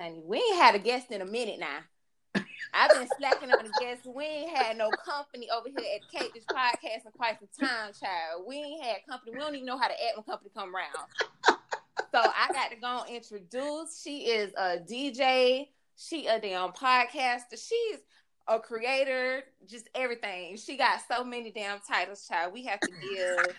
honey. We ain't had a guest in a minute now. I've been slacking on the guests. We ain't had no company over here at Cake Dish podcast in quite some time, child. We ain't had company. We don't even know how to act when company come around. so I got to go and introduce. She is a DJ. She a damn podcaster. She's a creator, just everything. She got so many damn titles, child. We have to give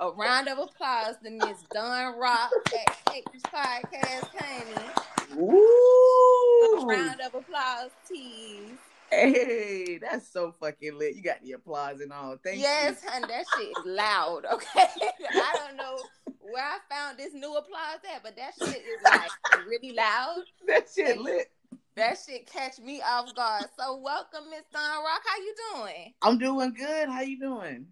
a round of applause to Miss Don Rock at This Podcast, honey. Ooh. A round of applause, tease. Hey, that's so fucking lit. You got the applause and all. Thank you. yes, you. honey, that shit is loud. Okay, I don't know where I found this new applause at, but that shit is like really loud. That shit lit. That shit catch me off guard. So welcome, Miss Don Rock. How you doing? I'm doing good. How you doing?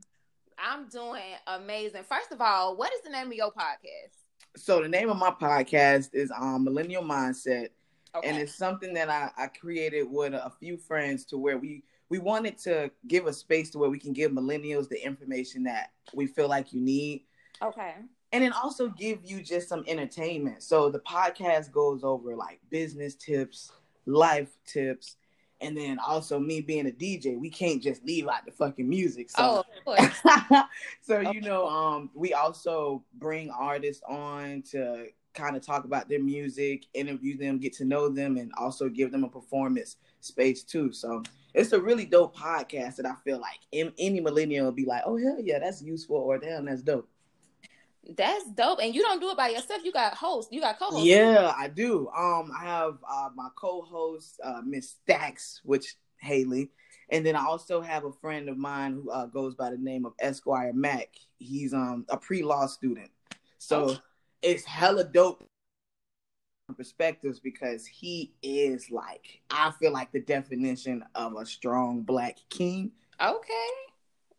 I'm doing amazing. First of all, what is the name of your podcast? So the name of my podcast is um Millennial Mindset. Okay. and it's something that I, I created with a, a few friends to where we we wanted to give a space to where we can give millennials the information that we feel like you need okay. and then also give you just some entertainment so the podcast goes over like business tips life tips and then also me being a dj we can't just leave out the fucking music so Oh, of course. so you know um we also bring artists on to kind of talk about their music interview them get to know them and also give them a performance space too so it's a really dope podcast that i feel like any millennial will be like oh hell yeah that's useful or damn that's dope That's dope. And you don't do it by yourself. You got hosts. You got co-hosts. yeah i do um i have uh my co-host uh miss stacks which haley and then i also have a friend of mine who uh, goes by the name of esquire mack he's um a pre-law student so Oh. it's hella dope perspectives because he is like I feel like the definition of a strong black king Okay.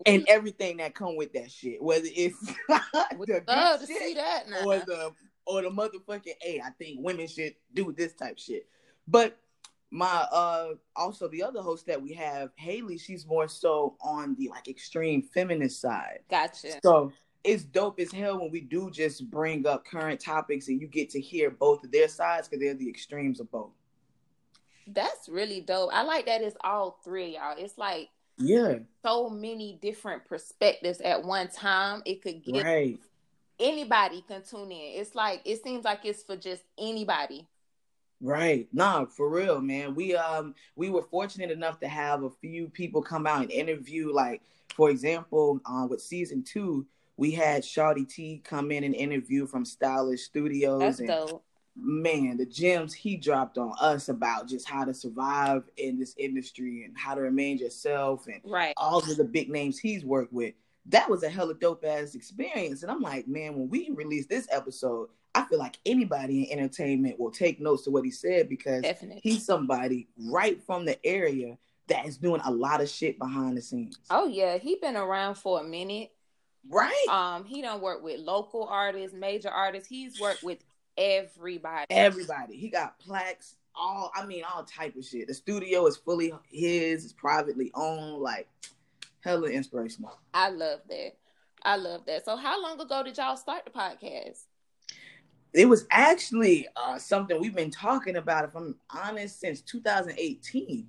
And everything that come with that shit whether it's the love good to see that now. or the or the motherfucking hey I think women should do this type shit but my uh also the other host that we have Haley she's more so on the like extreme feminist side Gotcha. so it's dope as hell when we do just bring up current topics and you get to hear both of their sides because they're the extremes of both. That's really dope. I like that it's all three, y'all. It's like Yeah, so many different perspectives at one time. It could get right. anybody can tune in. It's like it seems like it's for just anybody. Right. Nah, for real, man. We um we were fortunate enough to have a few people come out and interview. Like, for example, um with season two, we had Shawty T come in and interview from Stylish Studios That's and dope. Man, the gems he dropped on us about just how to survive in this industry and how to remain yourself and Right. all of the big names he's worked with. That was a hella dope ass experience. And I'm like, man, when we release this episode, I feel like anybody in entertainment will take notes to what he said because Definitely. he's somebody right from the area that is doing a lot of shit behind the scenes. Oh yeah, he been around for a minute. Right? Um, he don't work with local artists, major artists. He's worked with everybody. Everybody. He got plaques, all I mean, all type of shit. The studio is fully his, it's privately owned, like hella inspirational. I love that. I love that. So, how long ago did y'all start the podcast? It was actually uh, something we've been talking about, if I'm honest, since 2018.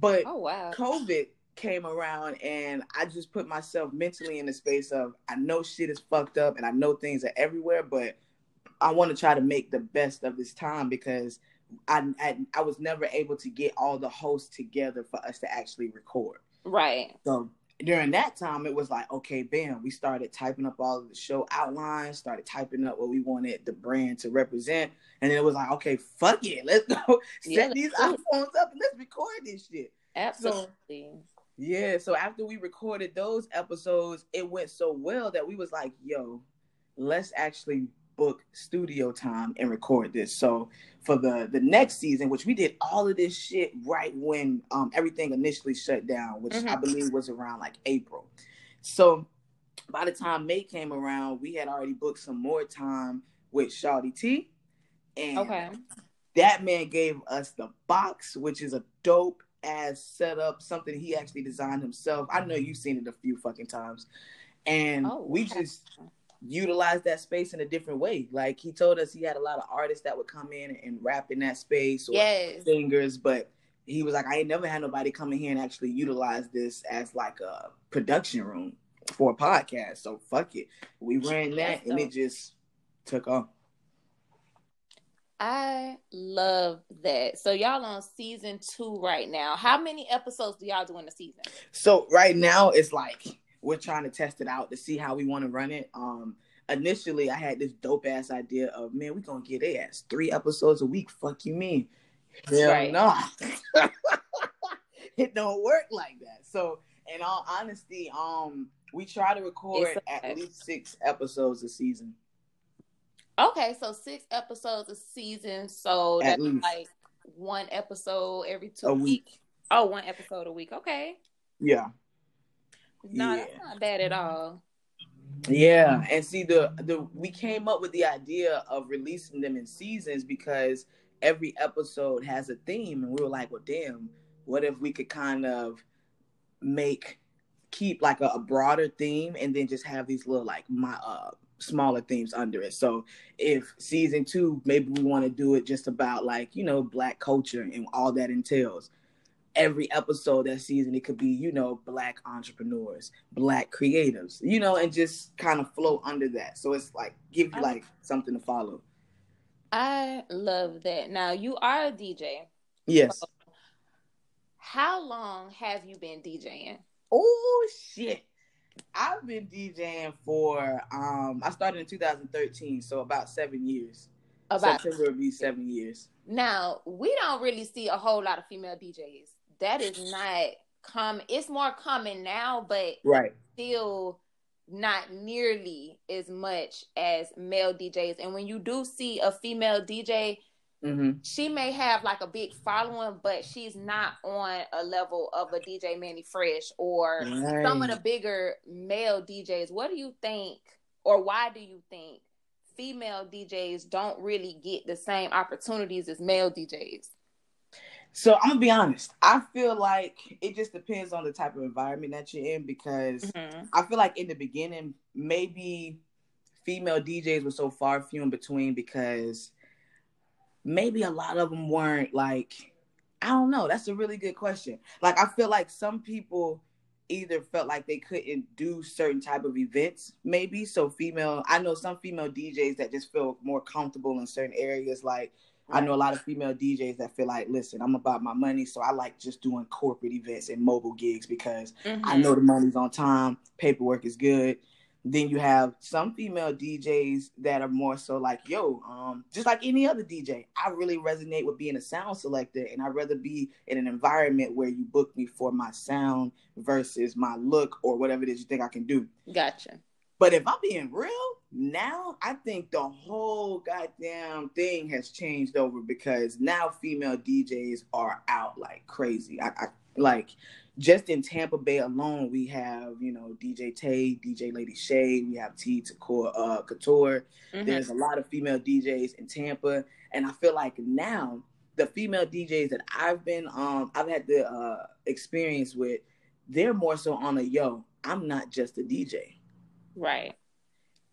But Oh wow. COVID came around and I just put myself mentally in the space of I know shit is fucked up and I know things are everywhere, but I want to try to make the best of this time because I, I I was never able to get all the hosts together for us to actually record. Right. So during that time, it was like, okay, bam, we started typing up all of the show outlines, started typing up what we wanted the brand to represent. And then it was like, okay, fuck it. Let's go Yeah, set these let's iPhones up and let's record this shit. Absolutely. Yeah. So after we recorded those episodes, it went so well that we was like, yo, let's actually book studio time and record this. So for the the next season, which we did all of this shit right when um everything initially shut down, which I Mhm. believe was around like April. So by the time May came around, we had already booked some more time with Shawty T. And Okay. that man gave us the box, which is a dope ass setup, something he actually designed himself. I know you've seen it a few fucking times. And Oh, we okay. just utilize that space in a different way. Like he told us he had a lot of artists that would come in and rap in that space or Yes. singers, but he was like, I ain't never had nobody come in here and actually utilize this as like a production room for a podcast. So fuck it. We ran that and it just took off. I love that. So y'all on season two right now. How many episodes do y'all do in the season? So right now it's like we're trying to test it out to see how we want to run it. Um initially I had this dope ass idea of man, we're gonna get ass three episodes a week. Fuck you mean? Hell Right. no. it don't work like that. So in all honesty, um we try to record It's at okay. least six episodes a season. Okay, so six episodes a season. So At that's least. like one episode every two A weeks. week. Oh, one episode a week. Okay. Yeah. No, that's not bad at all. Yeah, and see the the we came up with the idea of releasing them in seasons because every episode has a theme, and we were like, well, damn, what if we could kind of make keep like a, a broader theme and then just have these little like my uh smaller themes under it. So if season two, maybe we want to do it just about like you know black culture and all that entails. Every episode that season, it could be you know black entrepreneurs, black creatives, you know, and just kind of flow under that. So it's like give you like something to follow. I love that. Now you are a DJ. Yes. How long have you been DJing? Oh shit. I've been DJing for um I started in 2013, so about seven years. About September will be seven years. now, we don't really see a whole lot of female DJs. That is not common. It's more common now, but Right. still not nearly as much as male DJs. And when you do see a female DJ, hmm she may have like a big following, but she's not on a level of a DJ Mannie Fresh or some of the bigger male DJs. What do you think, or why do you think female DJs don't really get the same opportunities as male DJs? So I'm gonna be honest. I feel like it just depends on the type of environment that you're in because Mm-hmm. I feel like in the beginning, maybe female DJs were so far few in between because maybe a lot of them weren't like, I don't know. That's a really good question. Like, I feel like some people either felt like they couldn't do certain type of events, maybe. So, female, I know some female DJs that just feel more comfortable in certain areas. Like, I know a lot of female DJs that feel like, listen, I'm about my money, so I like just doing corporate events and mobile gigs because Mm-hmm. I know the money's on time, paperwork is good. Then you have some female DJs that are more so like, yo, um, just like any other DJ, I really resonate with being a sound selector, and I'd rather be in an environment where you book me for my sound versus my look or whatever it is you think I can do. Gotcha. But if I'm being real, now I think the whole goddamn thing has changed over because now female DJs are out like crazy. I, I like just in Tampa Bay alone, we have you know DJ Tay, DJ Lady Shay, we have T to uh, Couture. Mhm. There's a lot of female DJs in Tampa, and I feel like now the female DJs that I've been um I've had the uh, experience with, they're more so on a yo. I'm not just a DJ. Right.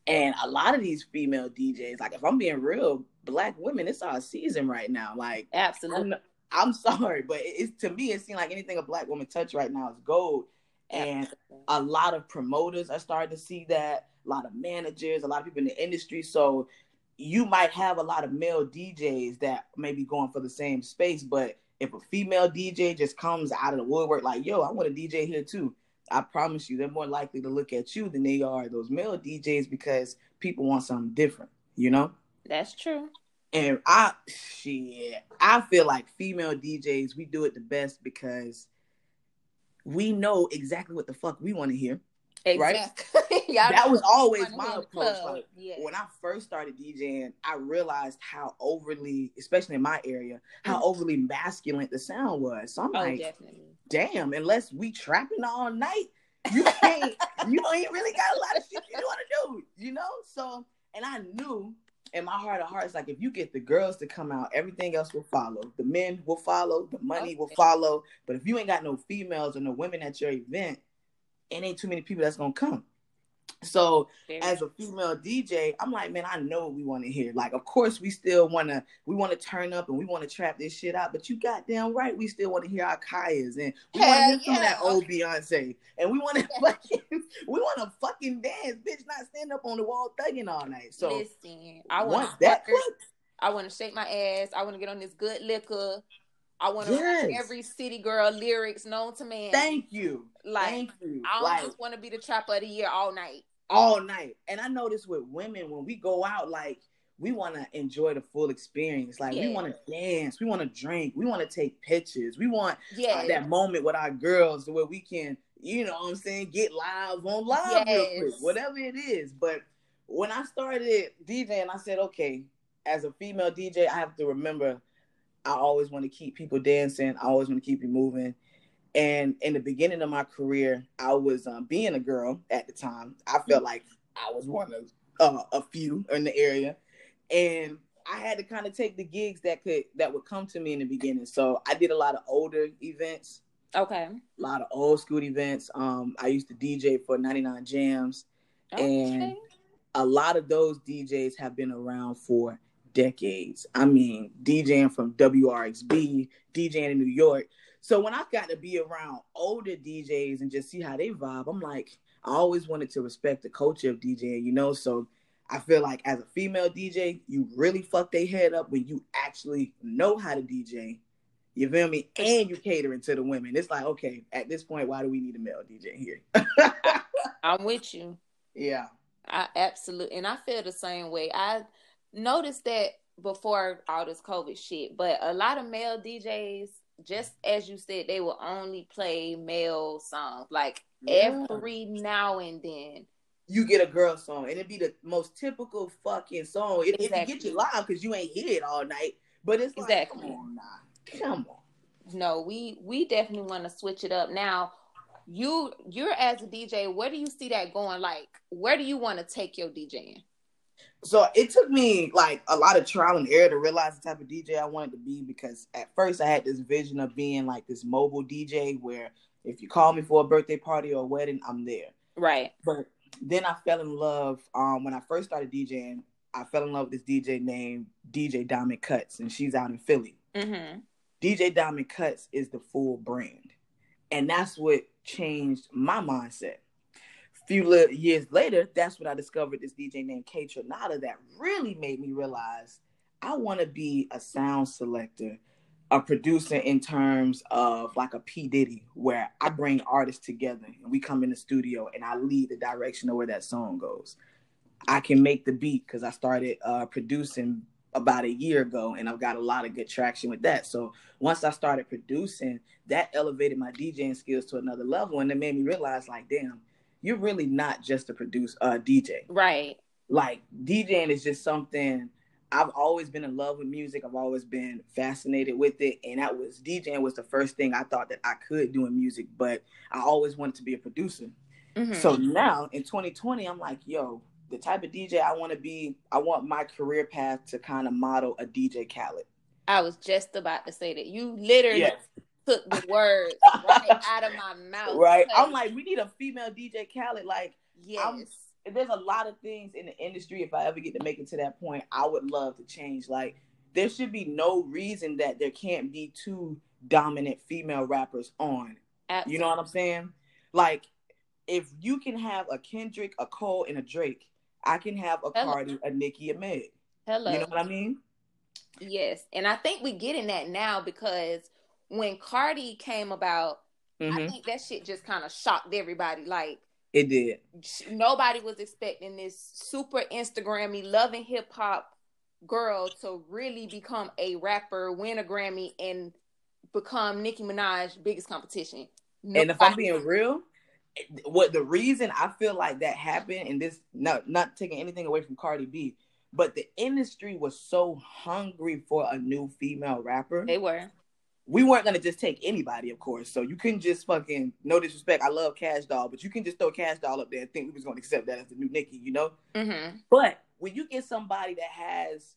And a lot of these female DJs, like if I'm being real, black women, it's our season right now. Like Absolutely. I'm, I'm sorry, but it's to me, it seems like anything a black woman touch right now is gold. And a lot of promoters are starting to see that. A lot of managers, a lot of people in the industry. So you might have a lot of male DJs that may be going for the same space, but if a female DJ just comes out of the woodwork like, "Yo, I want a DJ here too," I promise you, they're more likely to look at you than they are those male DJs because people want something different, you know. That's true. And I, shit, I feel like female DJs, we do it the best because we know exactly what the fuck we want to hear. Right? Exactly. Y'all that was always my hear in the approach. Like yeah. when I first started DJing, I realized how overly, especially in my area, how Mhm. overly masculine the sound was. So I'm oh, like, definitely. damn, unless we trapping all night, you can't, you ain't really got a lot of shit you want to do, you know? So, and I knew in my heart of hearts, like if you get the girls to come out, everything else will follow. The men will follow, the money will follow. But if you ain't got no females or no women at your event, it ain't too many people that's gonna come. So as a female DJ, I'm like, man, I know what we want to hear. Like, of course, we still want to, we want to turn up and we want to trap this shit out. But you goddamn right, we still want to hear our Kayas and we want to hear some that old Beyonce, and we want to fucking, we want to fucking dance, bitch, not stand up on the wall thugging all night. So Listen, I want that. I want to shake my ass. I want to get on this good liquor. I want to Yes. every city girl lyrics known to man. thank you, like thank you, I like just want to be the trapper of the year all night. all night. And I notice with women when we go out, like we want to enjoy the full experience. Like we want to dance, we want to drink, we want to take pictures, we want Yeah, uh, that moment with our girls where we can, you know what I'm saying, get live on live real quick, whatever it is. But when I started DJing, I said, okay, as a female DJ, I have to remember I always want to keep people dancing, I always want to keep you moving. And in the beginning of my career, I was um, being a girl at the time. I felt like I was one of uh, a few in the area, and I had to kind of take the gigs that could that would come to me in the beginning. So I did a lot of older events, okay. a lot of old school events. Um, I used to DJ for 99 Jams. And- A lot of those DJs have been around for decades. I mean, DJing from WRXB, DJing in New York. So when I got to be around older DJs and just see how they vibe, I'm like, I always wanted to respect the culture of DJing, you know? So I feel like as a female DJ, you really fuck their head up when you actually know how to DJ. You feel me? And you catering to the women. It's like, okay, at this point, why do we need a male DJ here? I'm with you. yeah. I absolutely, and I feel the same way. I noticed that before all this COVID shit, but a lot of male DJs, just as you said, they will only play male songs like Yeah. every now and then. you get a girl song and it'd be the most typical fucking song. It, It'd get you live because you ain't hear it all night. But it's like, Exactly. come on now. Come on. No, we we definitely want to switch it up now. You you're as a DJ, where do you see that going? Like, where do you want to take your DJing? So it took me like a lot of trial and error to realize the type of DJ I wanted to be because at first I had this vision of being like this mobile DJ where if you call me for a birthday party or a wedding, I'm there. Right. But then I fell in love um, when I first started DJing. I fell in love with this DJ named DJ Diamond Kuts, and she's out in Philly. Mm-hmm. DJ Diamond Kuts is the full brand. And that's what changed my mindset. Few years later, that's when I discovered this DJ named Kaytranada that really made me realize I want to be a sound selector, a producer in terms of like a P. Diddy, where I bring artists together and we come in the studio and I lead the direction of where that song goes. I can make the beat because I started uh, producing about a year ago and I've got a lot of good traction with that. So once I started producing, that elevated my DJing skills to another level and it made me realize like, damn, you're really not just a produce uh DJ. Right. Like DJing is just something I've always been in love with music. I've always been fascinated with it. And that was DJing was the first thing I thought that I could do in music, but I always wanted to be a producer. Mhm. So now in 2020, I'm like, yo, the type of DJ I want to be, I want my career path to kind of model a DJ Khaled. I was just about to say that. You literally took the words right out of my mouth. Right. I'm like, we need a female DJ Khaled. Like, yes. there's a lot of things in the industry. If I ever get to make it to that point, I would love to change. Like, there should be no reason that there can't be two dominant female rappers on. You know what I'm saying? Like, if you can have a Kendrick, a Cole, and a Drake, I can have a Hello. Cardi, a Nicki, a Meg. Hello. You know what I mean? Yes, and I think we're getting that now because when Cardi came about, I Mhm. think that shit just kind of shocked everybody. Like It did. nobody was expecting this super Instagrammy, loving hip hop girl to really become a rapper, win a Grammy, and become Nicki Minaj's biggest competition. And if I'm being real, what the reason I feel like that happened, and this not not taking anything away from Cardi B, but the industry was so hungry for a new female rapper. they were We weren't gonna just take anybody, of course. So you couldn't just fucking no disrespect. I love Cash Doll, but you can just throw Cash Doll up there and think we was gonna accept that as the new Nicki, you know? hmm But when you get somebody that has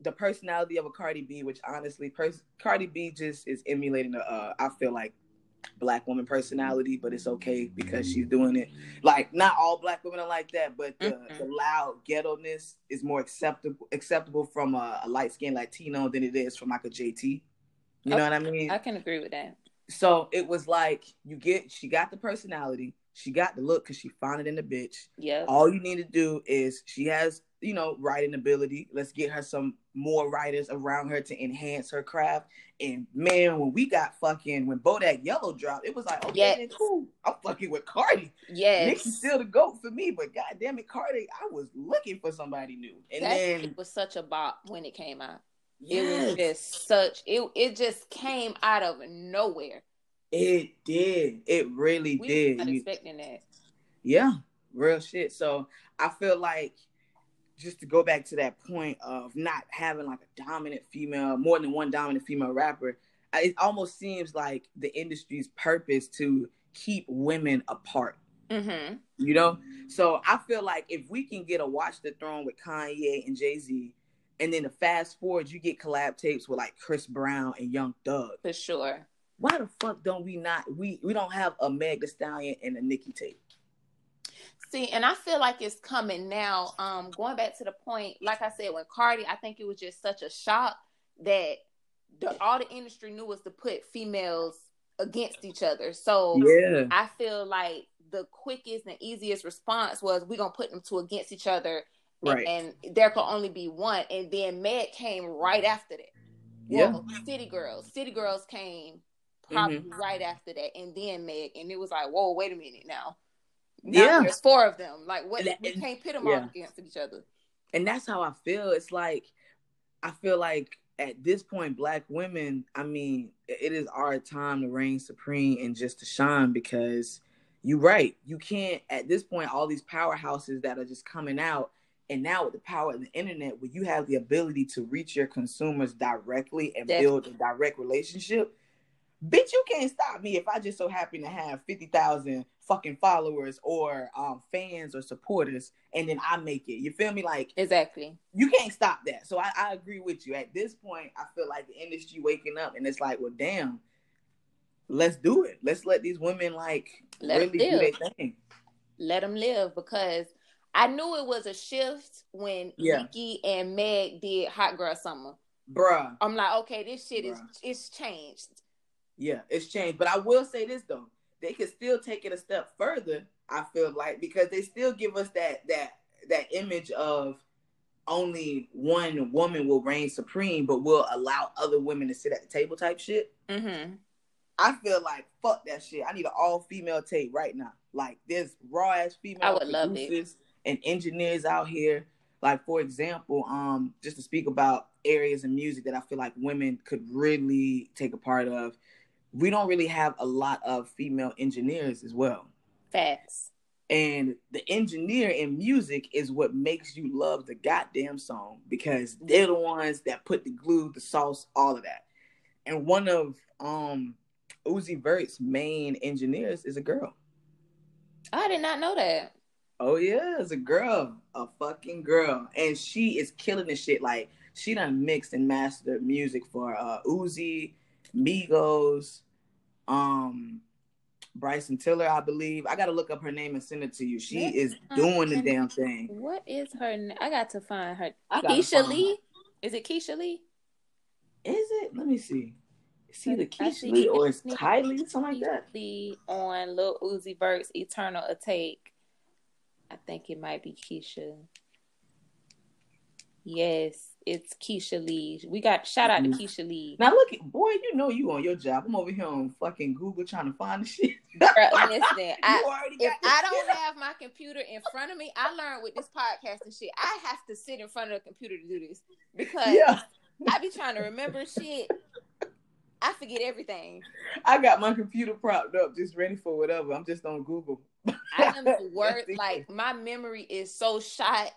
the personality of a Cardi B, which honestly, pers- Cardi B just is emulating the, uh, I feel like black woman personality, but it's okay because she's doing it. Like not all black women are like that, but the, Mhm. the loud ghetto-ness is more acceptable acceptable from a, a light skinned Latino than it is from like a JT. You know what I mean? I can agree with that. so it was like you get she got the personality, she got the look because she found it in the bitch. Yeah. All you need to do is she has, you know, writing ability. Let's get her some more writers around her to enhance her craft. And man, when we got fucking when Bodak Yellow dropped, it was like, okay, Yes. then cool. I'm fucking with Cardi. Yes. Nicki's still the goat for me, but god damn it, Cardi, I was looking for somebody new. And that then was such a bop when it came out. It was just such it it just came out of nowhere. it did. It really We did. not You- expecting that. Yeah, real shit. So I feel like just to go back to that point of not having like a dominant female, more than one dominant female rapper, it almost seems like the industry's purpose to keep women apart. Mm-hmm. You know, so I feel like if we can get a Watch the Throne with Kanye and Jay Z, and then the fast forward, you get collab tapes with like Chris Brown and Young Thug. For sure. Why the fuck don't we not we we don't have a Meg Thee Stallion and a Nicki tape? See, and I feel like it's coming now. Um, going back to the point, like I said, when Cardi, I think it was just such a shock that the all the industry knew was to put females against each other. So Yeah, I feel like the quickest and easiest response was we're gonna put them two against each other, right. and there could only be one. And then Meg came right after that. Yeah. Well, City Girls, City Girls came probably Mm-hmm. right after that, and then Meg, and it was like, whoa, wait a minute now. Now Yeah. there's four of them. Like, what? And- we can't pit them yeah. all against each other. and that's how I feel. It's like I feel like at this point, black women. I mean, it is our time to reign supreme and just to shine because you're right. You can't at this point. All these powerhouses that are just coming out, and now with the power of the internet, where you have the ability to reach your consumers directly and build a direct relationship. Bitch, you can't stop me if I just so happen to have fifty thousand fucking followers or um, fans or supporters, and then I make it. You feel me? Like Exactly. you can't stop that. So I, I agree with you. At this point, I feel like the industry waking up, and it's like, well, damn, let's do it. Let's let these women like Let really do their thing. Let them live because I knew it was a shift when Yeah. Nicki and Meg did Hot Girl Summer. Bruh, I'm like, okay, this shit is it's changed. yeah, it's changed. But I will say this though, they could still take it a step further. I feel like because they still give us that that that image of only one woman will reign supreme, but will allow other women to sit at the table type shit. Mm-hmm. I feel like fuck that shit. I need an all female tape right now. Like there's raw ass female I would love it. And engineers out here. Like for example, um, just to speak about areas in music that I feel like women could really take a part of. We don't really have a lot of female engineers as well. Facts. And the engineer in music is what makes you love the goddamn song because they're the ones that put the glue, the sauce, all of that. And one of um Uzi Vert's main engineers is a girl. I did not know that. Oh yeah, it's a girl, a fucking girl, and she is killing the shit. Like she done mixed and mastered music for uh Uzi, Migos, um, Bryson Tiller, I believe. I gotta look up her name and send it to you. She Yes, is doing the damn thing. What is her name? I got to find her. Kesha Lee? Is it Kesha Lee? Is it? Let me see. It's either Kesha see Lee or it's. Kylie, something like that. Lee on Lil Uzi Vert's Eternal Atake. I think it might be Kesha. Yes, it's Kesha Lee. We got shout out to Mhm. Kesha Lee. Now look at boy, you know you on your job. I'm over here on fucking Google trying to find the shit. Bruh, listen, I, if I don't up. have my computer in front of me, I learned with this podcast and shit. I have to sit in front of the computer to do this because yeah, I be trying to remember shit. I forget everything. I got my computer propped up, just ready for whatever. I'm just on Google. I am the word Yes, like my memory is so shot.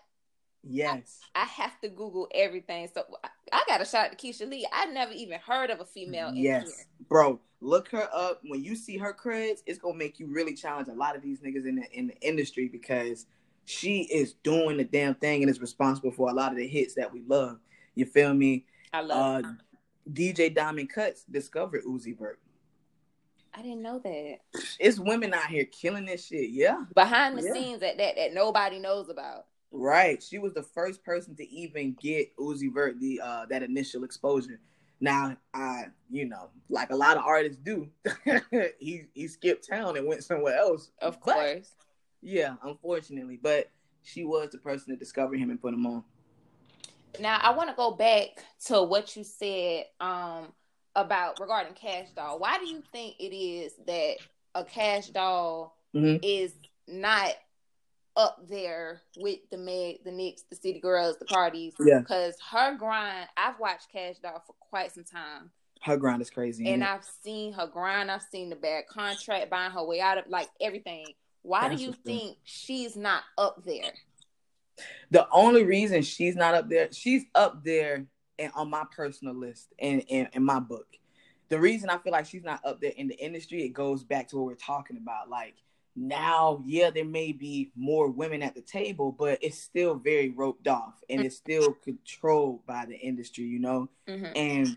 Yes. I have to Google everything. So I- I got a shot to Kesha Lee. I never even heard of a female Yes. engineer. Bro, look her up. When you see her creds, it's gonna make you really challenge a lot of these niggas in the in the industry because she is doing the damn thing and is responsible for a lot of the hits that we love. You feel me? I love. Uh DJ Diamond Kuts discovered Uzi Vert. I didn't know that. It's women out here killing this shit. Yeah. Behind the Yeah. scenes that, that that nobody knows about. Right. She was the first person to even get Uzi Vert the uh that initial exposure. Now, I you know, like a lot of artists do, he he skipped town and went somewhere else. Of But, course. Yeah, unfortunately. But she was the person to discover him and put him on. Now I want to go back to what you said um about regarding Cash Doll. Why do you think it is that a Cash Doll Mhm. is not up there with the Meg, the Knicks, the City Girls, the Cardies? Yeah. Because her grind, I've watched Cash Doll for quite some time, Her grind is crazy. and? I've seen her grind. I've seen the bad contract, buying her way out of like everything. Why That's do you think she's not up there? the only reason she's not up there, she's up there and on my personal list and in, in my book. The reason I feel like she's not up there in the industry, it goes back to what we're talking about. Like now, yeah, there may be more women at the table, but it's still very roped off and it's still controlled by the industry, you know? hmm And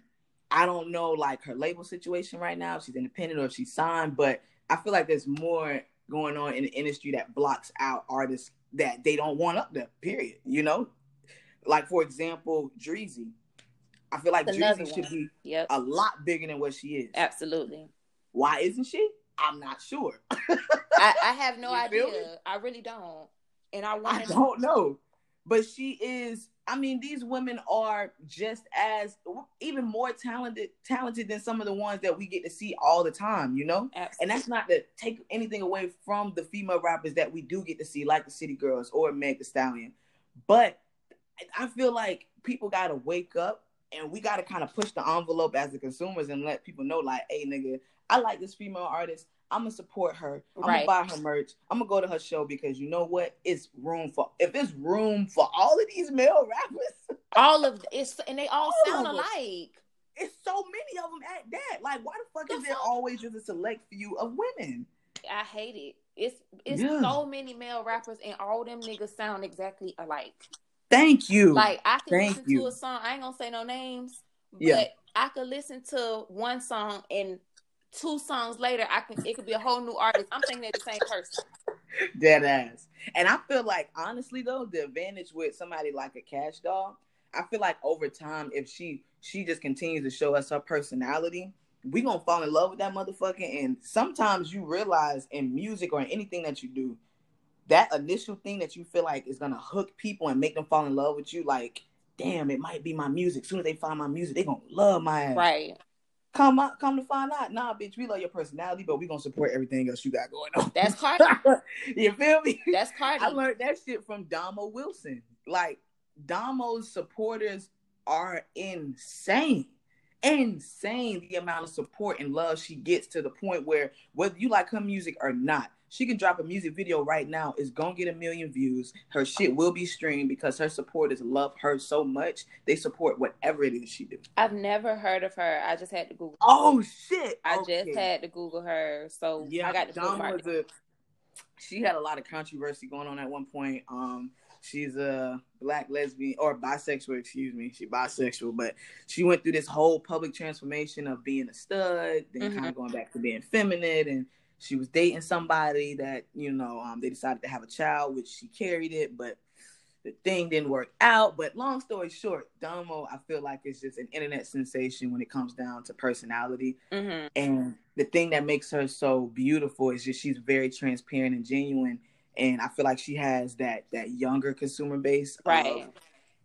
I don't know like her label situation right now, if she's independent or if she's signed, but I feel like there's more going on in the industry that blocks out artists that they don't want up there, period. You know? Like for example, Dreezy. I feel like That's should be Yep, a lot bigger than what she is. absolutely. Why isn't she? I'm not sure. I, I have no idea. I really don't. And I I want to don't know. But she is, I mean, these women are just as even more talented talented than some of the ones that we get to see all the time, you know? And that's not to take anything away from the female rappers that we do get to see, like the City Girls or Meg Thee Stallion. But I feel like people gotta wake up and we gotta kind of push the envelope as the consumers and let people know, like, hey nigga, I like this female artist. I'm gonna support her. I'm Right. gonna buy her merch. I'm gonna go to her show because you know what? It's room for if it's room for all of these male rappers, all of it's and they all All sound alike. it's so many of them at that. Like, why the fuck The is there always just a select few of women? I hate it. It's it's Yeah. so many male rappers and all them niggas sound exactly alike. Thank you. Like I can Thank listen you. to a song. I ain't gonna say no names, but Yeah. I could listen to one song and two songs later, I can it could be a whole new artist. I'm thinking they're the same person. Dead ass. And I feel like honestly though, the advantage with somebody like a cash doll, I feel like over time, if she she just continues to show us her personality, we gonna fall in love with that motherfucker. And sometimes you realize in music or in anything that you do, that initial thing that you feel like is gonna hook people and make them fall in love with you, like, damn, it might be my music. soon as they find my music, they gonna love my ass. Right. Come out, come to find out, nah, bitch, we love your personality, but we gonna support everything else you got going on. That's Cardi. you feel me? That's Cardi. I learned that shit from Domo Wilson. Like Domo's supporters are insane. Insane the amount of support and love she gets to the point where whether you like her music or not, she can drop a music video right now, it's gonna get a million views. Her shit will be streamed because her supporters love her so much. They support whatever it is she do. I've never heard of her. I just had to Google. Oh shit. I Okay. just had to Google her, so Yeah, I got the Dama bookmark. was a. She had a lot of controversy going on at one point. Um, she's a black lesbian or bisexual, excuse me. She bisexual, but she went through this whole public transformation of being a stud, then Mhm. kind of going back to being feminine, and she was dating somebody that you know um, they decided to have a child, which she carried it, but the thing didn't work out. But long story short, Domo, I feel like it's just an internet sensation when it comes down to personality. hmm And the thing that makes her so beautiful is just she's very transparent and genuine. And I feel like she has that that younger consumer base. Right.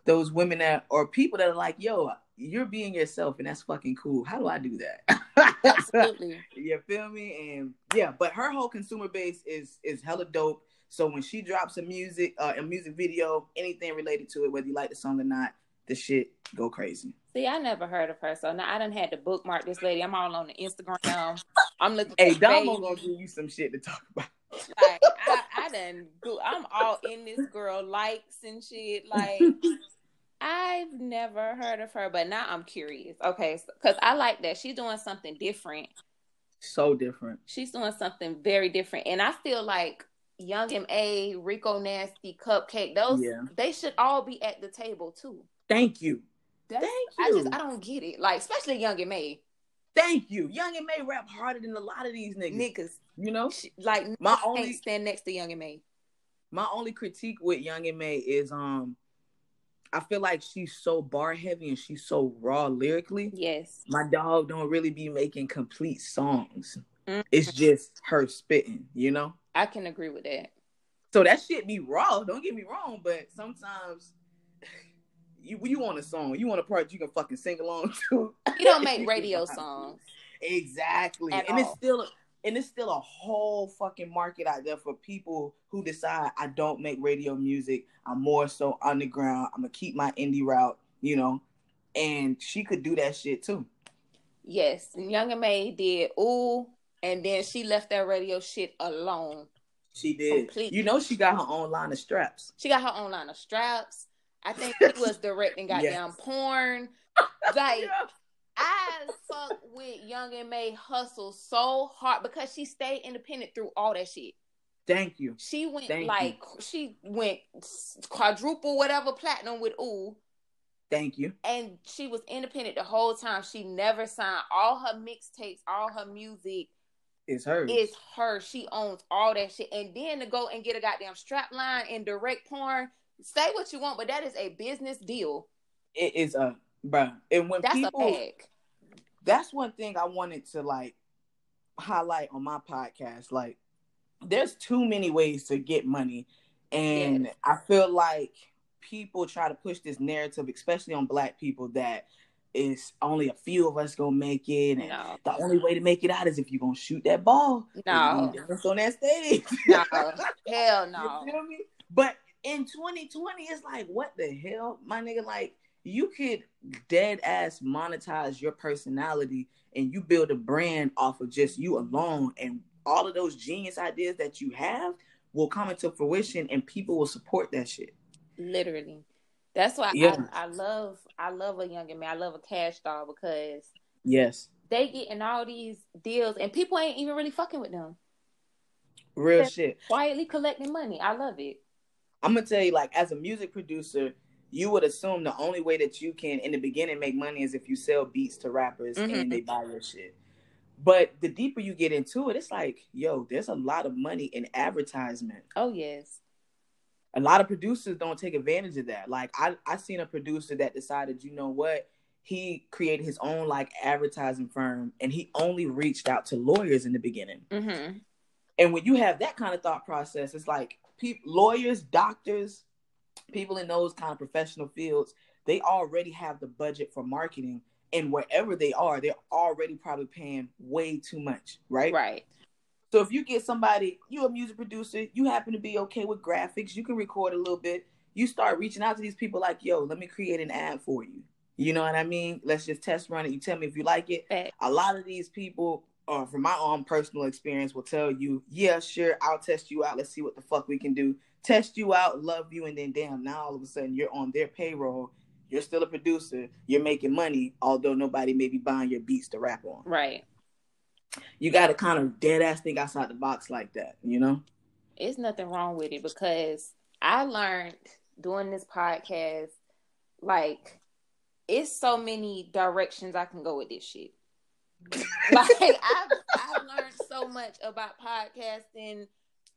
those women that or people that are like, yo, you're being yourself and that's fucking cool. How do I do that? Absolutely. you feel me? And yeah, but her whole consumer base is is hella dope. So when she drops a music, uh, a music video, anything related to it, whether you like the song or not, the shit go crazy. See, I never heard of her, so now I done had to bookmark this lady. I'm all on the Instagram. I'm looking. Hey, for Domo baby. gonna give you some shit to talk about. Like I, I done. Go, I'm all in this girl likes and shit. Like I've never heard of her, but now I'm curious. Okay, because I like that she's doing something different. So different. She's doing something very different, and I feel like Young M A, Rico Nasty, Cupcake, those Yeah. they should all be at the table too. Thank you. That's, Thank you. I just I don't get it. Like especially Young M A. Thank you. Young M.A rap harder than a lot of these niggas. Niggas, You know, She- like My only stand next to Young M.A. my only critique with Young M.A is um, I feel like she's so bar heavy and she's so raw lyrically. Yes, My dog don't really be making complete songs. Mhm. It's just her spitting, you know. I can agree with that. So that shit be raw. Don't get me wrong, but sometimes you you want a song, you want a part you can fucking sing along to. You don't make radio songs. Exactly, At and it's still and it's still a whole fucking market out there for people who decide I don't make radio music. I'm more so underground. I'm gonna keep my indie route, you know. And she could do that shit too. Yes, and Young M.A did ooh, and then she left that radio shit alone. She did. Completely. You know, she got her own line of straps. She got her own line of straps. I think she was directing goddamn Yes. porn. Like Yeah. I fuck with Young M.A hustle so hard because she stayed independent through all that shit. Thank you. She went Thank like she went quadruple whatever platinum with ooh, Thank you. and she was independent the whole time. She never signed all her mixtapes, all her music It's hers. It's her. She owns all that shit. And then to go and get a goddamn strap line and direct porn, say what you want, but that is a business deal. it is a bruh. And when That's people. That's one thing I wanted to like highlight on my podcast. Like, there's too many ways to get money, and Yes. I feel like people try to push this narrative, especially on Black people, that it's only a few of us gonna make it, and No. the only way to make it out is if you're gonna shoot that ball. No. dance on that stage. No. Hell no. You feel me? But in 2020, it's like, what the hell, my nigga? Like, you could dead ass monetize your personality and you build a brand off of just you alone, and all of those genius ideas that you have will come into fruition, and people will support that shit. Literally. That's why Yeah. I, I love I love a Young M.A. I love a cash doll because Yes, they getting all these deals and people ain't even really fucking with them. real Yeah. shit. Quietly collecting money. I love it. I'm gonna tell you, like, as a music producer, you would assume the only way that you can, in the beginning, make money is if you sell beats to rappers Mhm. and they buy your shit. But the deeper you get into it, it's like, yo, there's a lot of money in advertisement. Oh yes. A lot of producers don't take advantage of that. Like, I I seen a producer that decided, you know what? He created his own like advertising firm, and he only reached out to lawyers in the beginning. Mm-hmm. And when you have that kind of thought process, it's like pe- lawyers, doctors, people in those kind of professional fields, they already have the budget for marketing. And wherever they are, they're already probably paying way too much, right? Right. So if you get somebody, you're a music producer, you happen to be okay with graphics, you can record a little bit, you start reaching out to these people like, yo, let me create an ad for you. You know what I mean? Let's just test run it. You tell me if you like it Fact. a lot of these people, or from my own personal experience, will tell you, yeah, sure, I'll test you out. Let's see what the fuck we can do. Test you out, love you, and then damn, now all of a sudden you're on their payroll. You're still a producer. You're making money, although nobody may be buying your beats to rap on. Right. You got to kind of dead ass think outside the box like that, you know? It's nothing wrong with it because I learned doing this podcast, like, it's so many directions I can go with this shit. like I've I've learned so much about podcasting in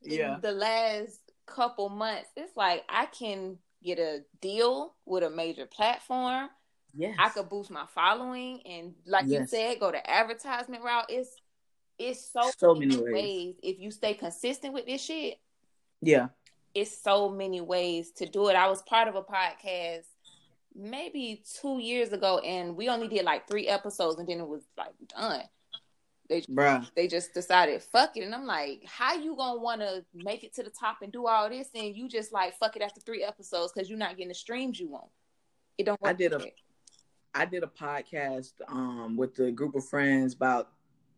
Yeah. the last couple months. It's like I can get a deal with a major platform. Yes. I could boost my following and like you said, go the advertisement route. It's it's so, So many ways. If you stay consistent with this shit, Yeah. it's so many ways to do it. I was part of a podcast maybe two years ago, and we only did like three episodes, and then it was like done. They Bruh. they just decided fuck it, and I'm like, how you gonna want to make it to the top and do all this, and you just like fuck it after three episodes because you're not getting the streams you want. It don't. I Work did a-. I did a podcast um with a group of friends about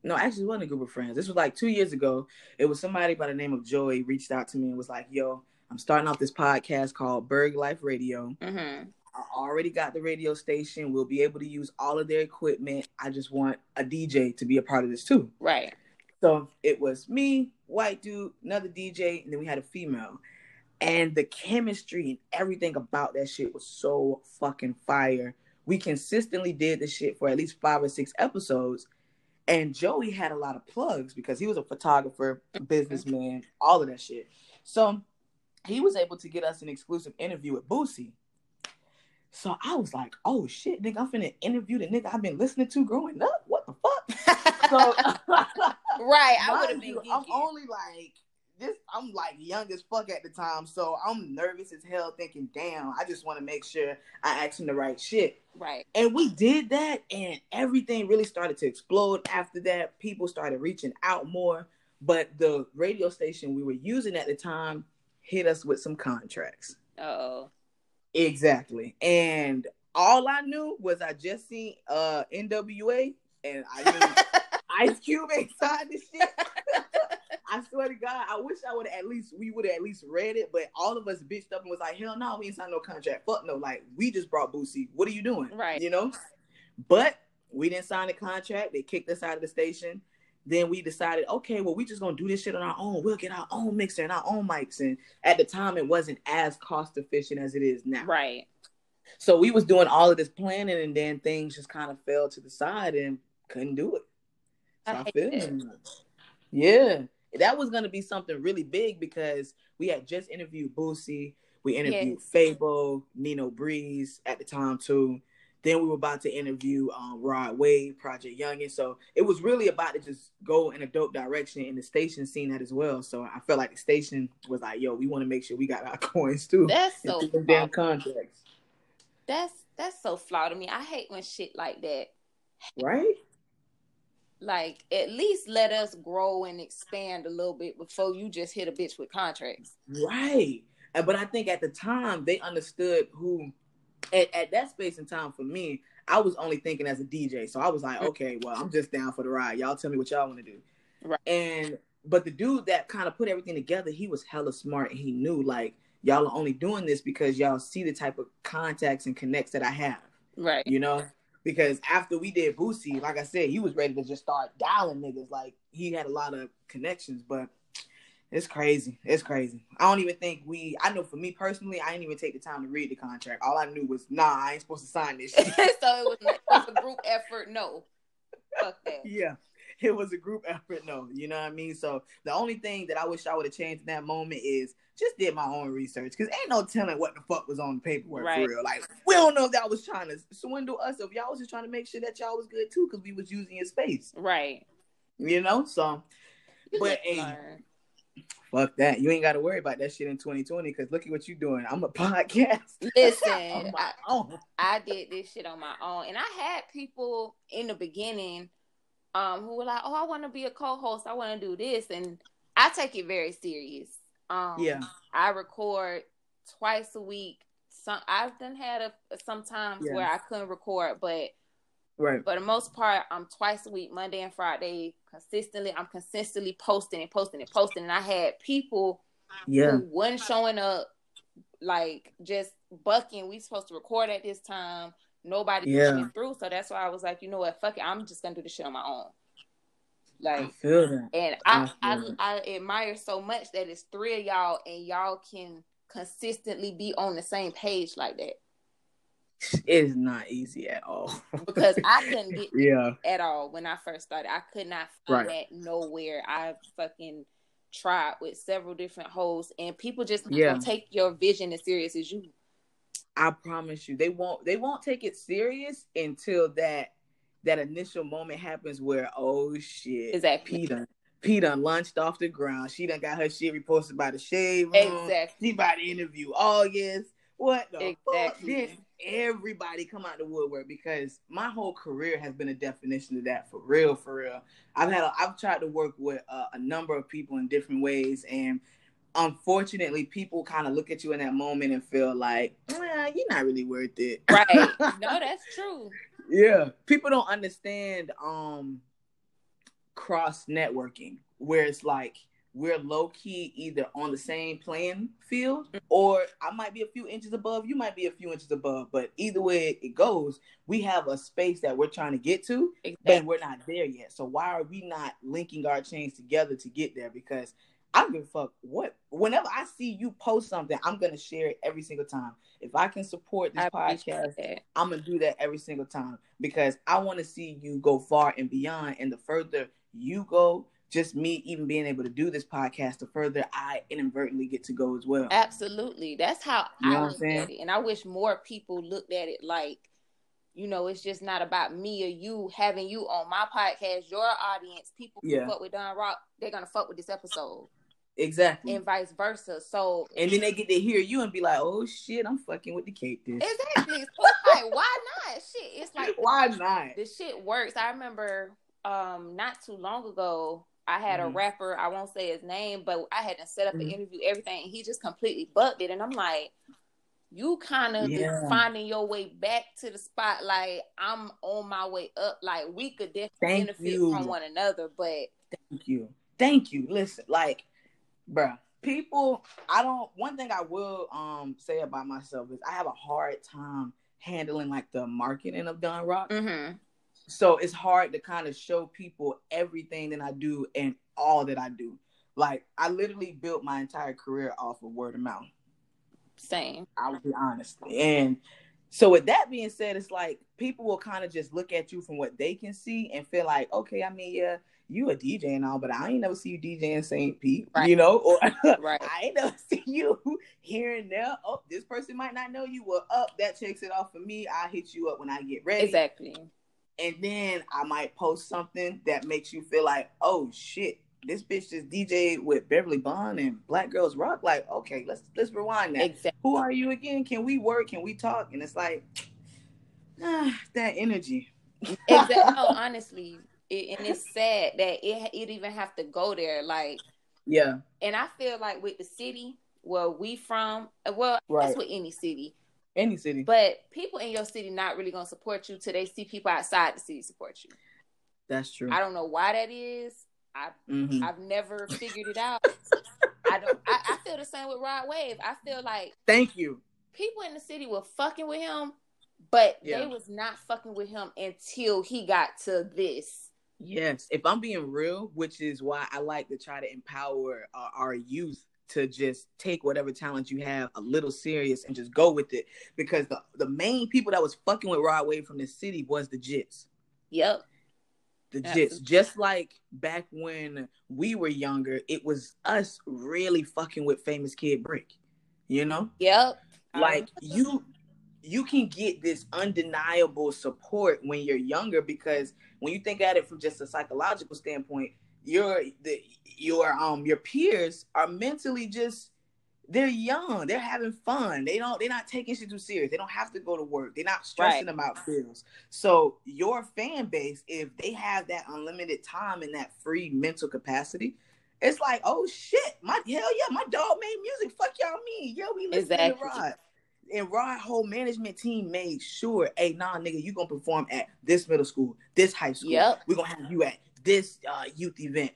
no, actually it wasn't a group of friends. This was like two years ago. It was somebody by the name of Joey reached out to me and was like, "Yo, I'm starting off this podcast called Berg Life Radio. Mhm. I already got the radio station. We'll be able to use all of their equipment. I just want a DJ to be a part of this too." Right. So it was me, white dude, another DJ, and then we had a female. And the chemistry and everything about that shit was so fucking fire. We consistently did the shit for at least five or six episodes. And Joey had a lot of plugs because he was a photographer, businessman, all of that shit. So he was able to get us an exclusive interview with Boosie. So I was like, oh shit, nigga, I'm finna interview the nigga I've been listening to growing up. What the fuck? so right, I would have been. I'm only like this. I'm like young as fuck at the time, so I'm nervous as hell, thinking, damn, I just want to make sure I ask him the right shit. Right. And we did that, and everything really started to explode after that. People started reaching out more, but the radio station we were using at the time hit us with some contracts. Oh. Exactly. And all I knew was I just seen uh NWA and I knew Ice Cube inside this shit. I swear to God, I wish I would at least we would have at least read it, but all of us bitched up and was like, hell no, we ain't signed no contract. Fuck no, like we just brought Boosie. What are you doing? Right. You know? But we didn't sign a contract. They kicked us out of the station. Then we decided, okay, well, we just gonna do this shit on our own. We'll get our own mixer and our own mics. And at the time, it wasn't as cost efficient as it is now. Right. So we was doing all of this planning, and then things just kind of fell to the side and couldn't do it. So I, I feel it. Yeah, that was gonna be something really big because we had just interviewed Boosie. We interviewed yes. Fabo, Nino Breeze at the time too. Then we were about to interview um, Rod Wave, Project Youngin. So it was really about to just go in a dope direction, and the station seen that as well. So I felt like the station was like, "Yo, we want to make sure we got our coins too." That's so damn contracts. That's that's so flawed to me. I hate when shit like that. Right. Like at least let us grow and expand a little bit before you just hit a bitch with contracts. Right. But I think at the time they understood who at, at that space and time for me, I was only thinking as a DJ. So I was like, mm-hmm. okay, well, I'm just down for the ride. Y'all tell me what y'all want to do. Right. And but the dude that kind of put everything together, he was hella smart and he knew like y'all are only doing this because y'all see the type of contacts and connects that I have. Right. You know? Because after we did Boosie, like I said, he was ready to just start dialing niggas. Like he had a lot of connections, but it's crazy. It's crazy. I don't even think we. I know for me personally, I didn't even take the time to read the contract. All I knew was, nah, I ain't supposed to sign this. so it was, it was a group effort. No, fuck that. Yeah, it was a group effort. No, you know what I mean. So the only thing that I wish I would have changed in that moment is just did my own research because ain't no telling what the fuck was on the paperwork right. for real. Like we don't know if that was trying to swindle us, if y'all was just trying to make sure that y'all was good too because we was using your space. Right. You know. So, but hey fuck that. You ain't got to worry about that shit in 2020 because look at what you're doing. I'm a podcast. Listen, I, I, did this shit on my own, and I had people in the beginning um, who were like, "Oh, I want to be a co-host. I want to do this," and I take it very serious. Um, yeah, I record twice a week. Some I've done had a sometimes yeah. where I couldn't record, but Right. For the most part, I'm twice a week, Monday and Friday, consistently. I'm consistently posting and posting and posting. And I had people yeah. who wasn't showing up, like just bucking. We supposed to record at this time. Nobody yeah. coming through. So that's why I was like, you know what, fuck it. I'm just gonna do the shit on my own. Like I. And I I, I, I admire so much that it's three of y'all and y'all can consistently be on the same page like that. It is not easy at all. because I couldn't get yeah at all when I first started. I could not find right. that nowhere. I fucking tried with several different hosts, and people just yeah. don't take your vision as serious as you. I promise you, they won't. They won't take it serious until that that initial moment happens where oh shit, is that Peter? P done launched off the ground. She done got her shit reposted by the Shade. Room. Exactly. She about to interview oh, August. What the exactly. fuck? Everybody come out the woodwork because my whole career has been a definition of that for real, for real. I've had, a, I've tried to work with a, a number of people in different ways, and unfortunately, people kind of look at you in that moment and feel like, well, you're not really worth it. Right? no, that's true. Yeah, people don't understand um cross networking, where it's like we're low key either on the same playing field or I might be a few inches above, you might be a few inches above, but either way it goes, we have a space that we're trying to get to, exactly. but we're not there yet. So why are we not linking our chains together to get there? Because I don't give a fuck what. Whenever I see you post something, I'm gonna share it every single time. If I can support this I podcast, that. I'm gonna do that every single time because I want to see you go far and beyond. And the further you go, just me even being able to do this podcast, the further I inadvertently get to go as well. Absolutely. That's how You I look saying? at it. And I wish more people looked at it like, you know, it's just not about me or you having you on my podcast, your audience, people who Yeah. fuck with Don Rock, they're gonna fuck with this episode. Exactly. And vice versa. So And then they get to hear you and be like, "Oh shit, I'm fucking with the cake dish." exactly. So like, why not? Shit. It's like Why not? the shit works. I remember um not too long ago, I had Mhm. a rapper, I won't say his name, but I had to set up an Mhm. interview, everything, and he just completely bucked it. And I'm like, you kind of Yeah. finding your way back to the spot. Like I'm on my way up. Like we could definitely Thank benefit you. from one another, but Thank you. Thank you. Listen, like, bruh, people, I don't one thing I will um say about myself is I have a hard time handling like the marketing of Don Rock. mm-hmm. So it's hard to kind of show people everything that I do and all that I do. Like I literally built my entire career off of word of mouth. same. I will be honest. And so with that being said, it's like people will kind of just look at you from what they can see and feel like, okay, I mean, yeah, you a DJ and all, but I ain't never see you DJ in St. Pete, Right. you know, or Right. I ain't never see you here and there. Oh, this person might not know you. Well, up that checks it off for me. I hit you up when I get ready, Exactly. And then I might post something that makes you feel like, oh shit, this bitch just DJ with Beverly Bond and Black Girls Rock. Like, okay, let's let's rewind that Exactly. who are you again? Can we work? Can we talk? And it's like, ah, that energy. Exactly. no, honestly, it, and it's sad that it it even have to go there. Like, Yeah, and I feel like with the city where we from, well, Right. that's with any city. Any city. But people in your city not really gonna support you till they see people outside the city support you. That's true. I don't know why that is. I Mhm. I've never figured it out. I don't. I, I feel the same with Rod Wave. I feel like Thank you. people in the city were fucking with him, but Yeah. they was not fucking with him until he got to this. Yes, if I'm being real, which is why I like to try to empower uh, our youth to just take whatever talent you have a little serious and just go with it. Because the the main people that was fucking with Rod Wave from the city was the Jits. Yep. the jits just like back when we were younger it was us really fucking with famous kid brick you know Yep. like you you can get this undeniable support when you're younger because when you think at it from just a psychological standpoint your the your um your peers are mentally just they're young. They're having fun. They don't they're not taking shit too serious. They don't have to go to work. They're not stressing Right. about bills. So your fan base if they have that unlimited time and that free mental capacity it's like oh shit. My hell yeah my dog made music. Fuck y'all mean. Yo we listen Exactly. to Rod. And Rod whole management team made sure, hey, nah, nigga, you gonna perform at this middle school, this high school. Yep. We're gonna have you at this uh, youth event.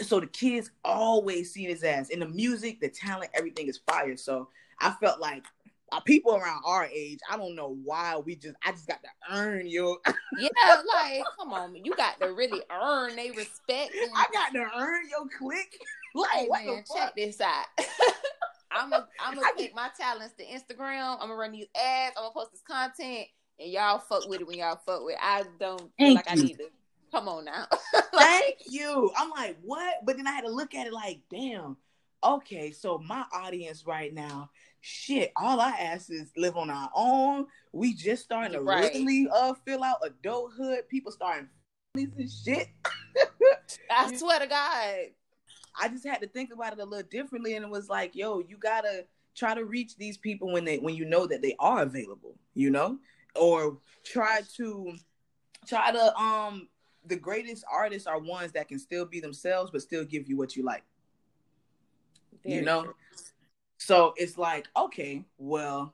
So the kids always see his ass. And the music, the talent, everything is fire. So I felt like uh, people around our age, I don't know why we just, I just got to earn your, Yeah. Like, come on, you got to really earn they respect. And, I got to earn your click. Like, hey, man, check this out. I'm gonna I'm gonna take my talents to Instagram. I'm gonna run these ads. I'm gonna post this content, and y'all fuck with it when y'all fuck with. It. I don't feel Thank like I need to. Come on now. Thank you. I'm like, what? But then I had to look at it like, damn. Okay, so my audience right now, shit, all I ask is live on our own. We just starting to Right. really uh fill out adulthood. People starting families and shit. I swear to God. I just had to think about it a little differently, and it was like, yo, you gotta try to reach these people when they when you know that they are available, you know, or try to try to um the greatest artists are ones that can still be themselves but still give you what you like, you know. true. So it's like, okay, well,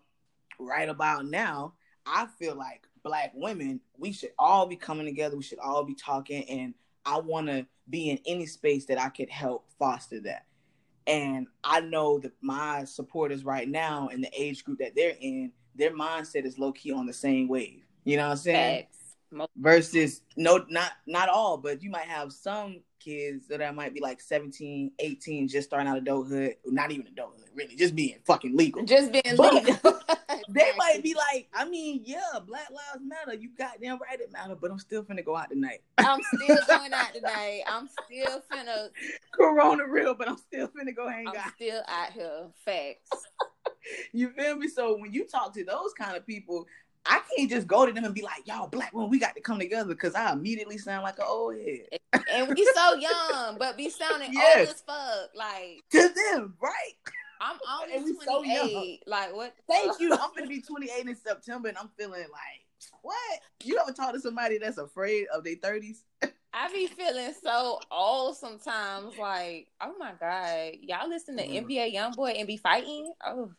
right about now, I feel like black women, we should all be coming together. We should all be talking. And I want to be in any space that I could help foster that. And I know that my supporters right now in the age group that they're in, their mindset is low key on the same wave. You know what I'm saying? Facts. Versus no not not all but you might have some kids that might be like 17 18 just starting out adulthood not even adulthood really just being fucking legal Just being But- legal. they might be like i mean yeah black lives matter you goddamn right it matter but i'm still finna go out tonight I'm still going out tonight. I'm still finna. corona real but i'm still finna go hang I'm out still out here. Facts. you feel me so when you talk to those kind of people I can't just go to them and be like, "Y'all, black women, we got to come together," because I immediately sound like an old head And we so young, but be sounding Yes. old as fuck. Like to them, right? I'm only And we so young. 28. like what? Thank you. I'm gonna be 28 in September, and I'm feeling like, what? You ever talk to somebody that's afraid of their 30s? I be feeling so old sometimes. Like, oh my god, y'all listen to Mm. NBA YoungBoy and be fighting? Oh,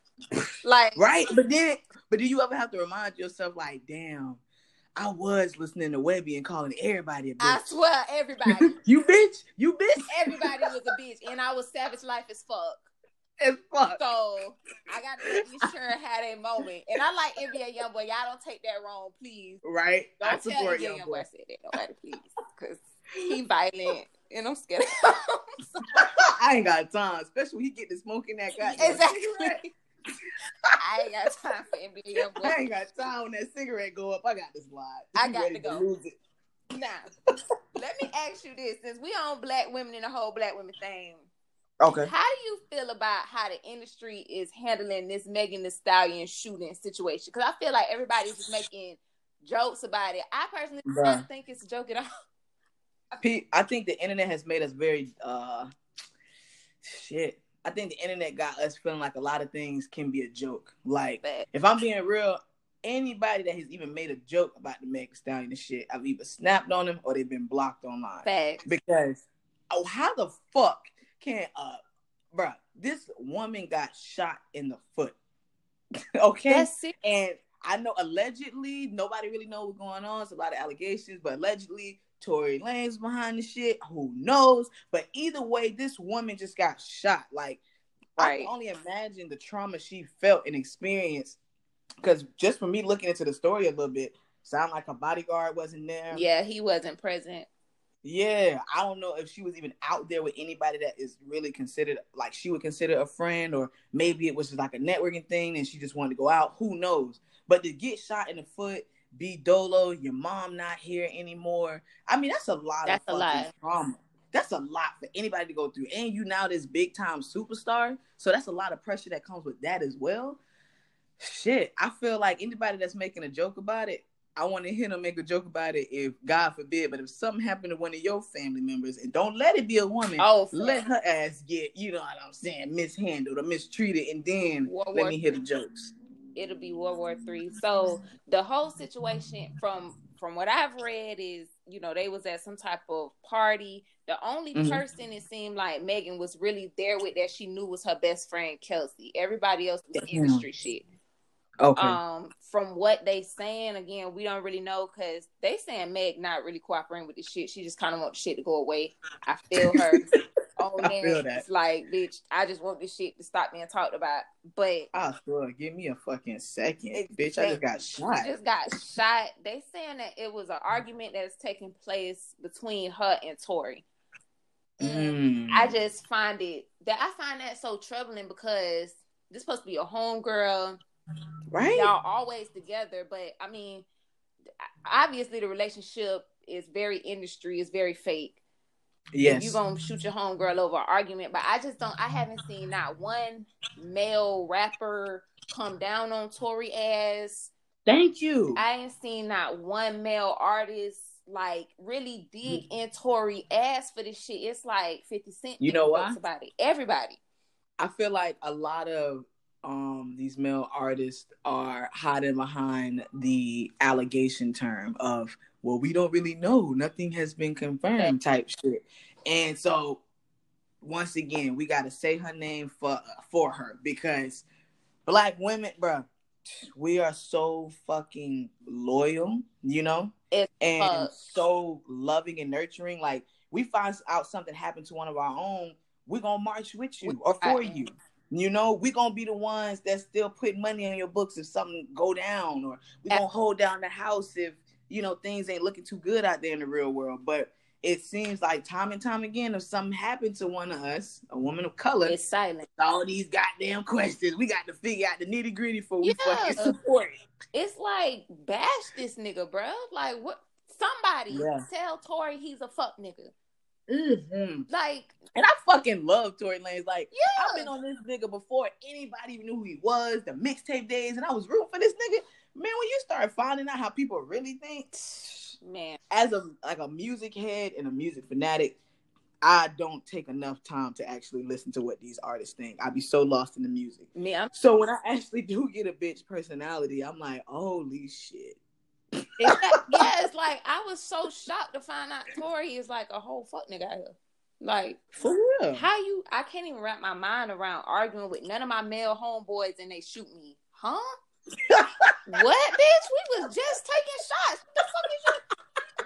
like Right? But then, but do you ever have to remind yourself, like, damn, I was listening to Webbie and calling everybody a bitch. I swear, everybody, you bitch, you bitch, everybody was a bitch, and I was savage life as fuck. as fuck. So I got to make sure I had a moment. And I like NBA YoungBoy. Y'all don't take that wrong, please. Right? I Don't tell support NBA young YoungBoy boy. I said that. Nobody, please, because he violent, and I'm scared. of him. So- I ain't got time, especially when he get to smoking that guy. exactly. I ain't got time for NBA YoungBoy. I ain't got time when that cigarette go up. I got this slide. I You got to go. lose it. Now, let me ask you this: since we on black women and the whole black women thing, Okay. how do you feel about how the industry is handling this Megan Thee Stallion shooting situation? Because I feel like everybody's just making jokes about it. I personally Bruh. don't think it's a joke at all. Pete, I think the internet has made us very uh shit. I think the internet got us feeling like a lot of things can be a joke. Like if I'm being real, anybody that has even made a joke about the Meg Stallion and shit, I've either snapped on them or they've been blocked online. facts. Because oh, how the fuck can uh bruh, this woman got shot in the foot. okay? And I know allegedly nobody really knows what's going on. It's a lot of allegations, but allegedly Tory Lanez behind the shit. Who knows? But either way, this woman just got shot. Like I can only imagine the trauma she felt and experienced. Because just for me looking into the story a little bit, sound like a bodyguard wasn't there. Yeah, he wasn't present. Yeah, I don't know if she was even out there with anybody that is really considered like she would consider a friend, or maybe it was just like a networking thing and she just wanted to go out. Who knows? But to get shot in the foot, be dolo, your mom not here anymore. I mean, that's a lot That's a of fucking lot. trauma. That's a lot for anybody to go through. And you now this big time superstar. So that's a lot of pressure that comes with that as well. Shit. I feel like anybody that's making a joke about it, I want to hear them make a joke about it if God forbid, but if something happened to one of your family members, and don't let it be a woman, Oh, let her ass get, you know what I'm saying, mishandled or mistreated, and then World let War me hear the jokes. It'll be World War Three. So the whole situation from from what I've read is, you know, they was at some type of party. The only Mhm. person it seemed like Megan was really there with that she knew was her best friend Kelsey. Everybody else was Damn. industry shit. Okay. Um, from what they saying, again, we don't really know because they saying Meg not really cooperating with the shit. She just kind of wants shit to go away. I feel her. oh I man, feel that. it's like, bitch, I just want this shit to stop being talked about. But I swear, give me a fucking second, It's- bitch. I just got shot. just got shot. They saying that it was an argument that's taking place between her and Tory. Mm. I just find it that I find that so troubling because this supposed to be a homegirl. right. Y'all always together, but I mean, obviously the relationship is very industry, is very fake. Yes. You gonna shoot your homegirl over an argument, but I just don't. I haven't seen not one male rapper come down on Tory ass. Thank you. I ain't seen not one male artist like really dig in Tory ass for this shit. It's like Fifty Cent. You know why? About it, everybody. I feel like a lot of um these male artists are hiding behind the allegation term of well we don't really know. Nothing has been confirmed type shit. And so once again we got to say her name for for her because black women bro, we are so fucking loyal you know? It's and fuck. so loving and nurturing. Like we find out something happened to one of our own we're gonna march with you or for you. You know, we're gonna be the ones that still put money on your books if something go down, or we're gonna hold down the house if you know things ain't looking too good out there in the real world. But it seems like time and time again, if something happened to one of us, a woman of color, It's silent. all these goddamn questions. We got to figure out the nitty gritty for we Yeah. fucking support it. It's like bash this nigga, bruh. Like what? Somebody Yeah. tell Tory he's a fuck nigga. hmm Like And I fucking love Tory Lanez. Like yeah, I've been on this nigga before anybody even knew who he was. The mixtape days, and I was rooting for this nigga. Man, when you start finding out how people really think, man. as a like a music head and a music fanatic, I don't take enough time to actually listen to what these artists think. I'd be so lost in the music. Me, I'm So when I actually do get a bitch personality, I'm like, holy shit. It's that- yeah, it's like I was so shocked to find out Tory is like a whole fuck nigga here. Like For real. how you I can't even wrap my mind around arguing with none of my male homeboys and they shoot me. Huh? What bitch? We was just taking shots. What the fuck is you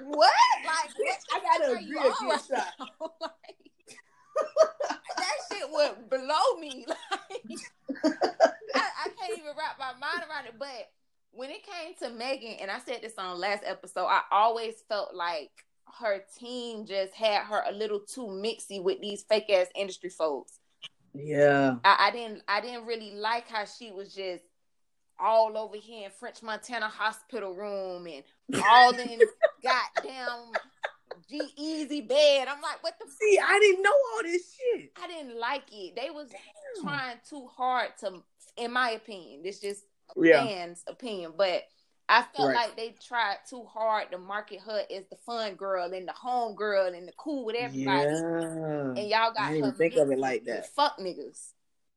what? Like bitch, I gotta are you agree on against right that. Like, that shit went below me. Like I, I can't even wrap my mind around it. But when it came to Megan, and I said this on last episode, I always felt like her team just had her a little too mixy with these fake ass industry folks. Yeah. I, I didn't I didn't really like how she was just all over here in French Montana hospital room and all in goddamn G-Eazy bed. I'm like, what the See, I didn't know all this shit. I didn't like it. They was Damn. trying too hard to, in my opinion, this just a Yeah. fan's opinion, but I felt Right. like they tried too hard to market her as the fun girl and the home girl and the cool with everybody. Yeah. And y'all got I didn't even think of it like that. Fuck niggas.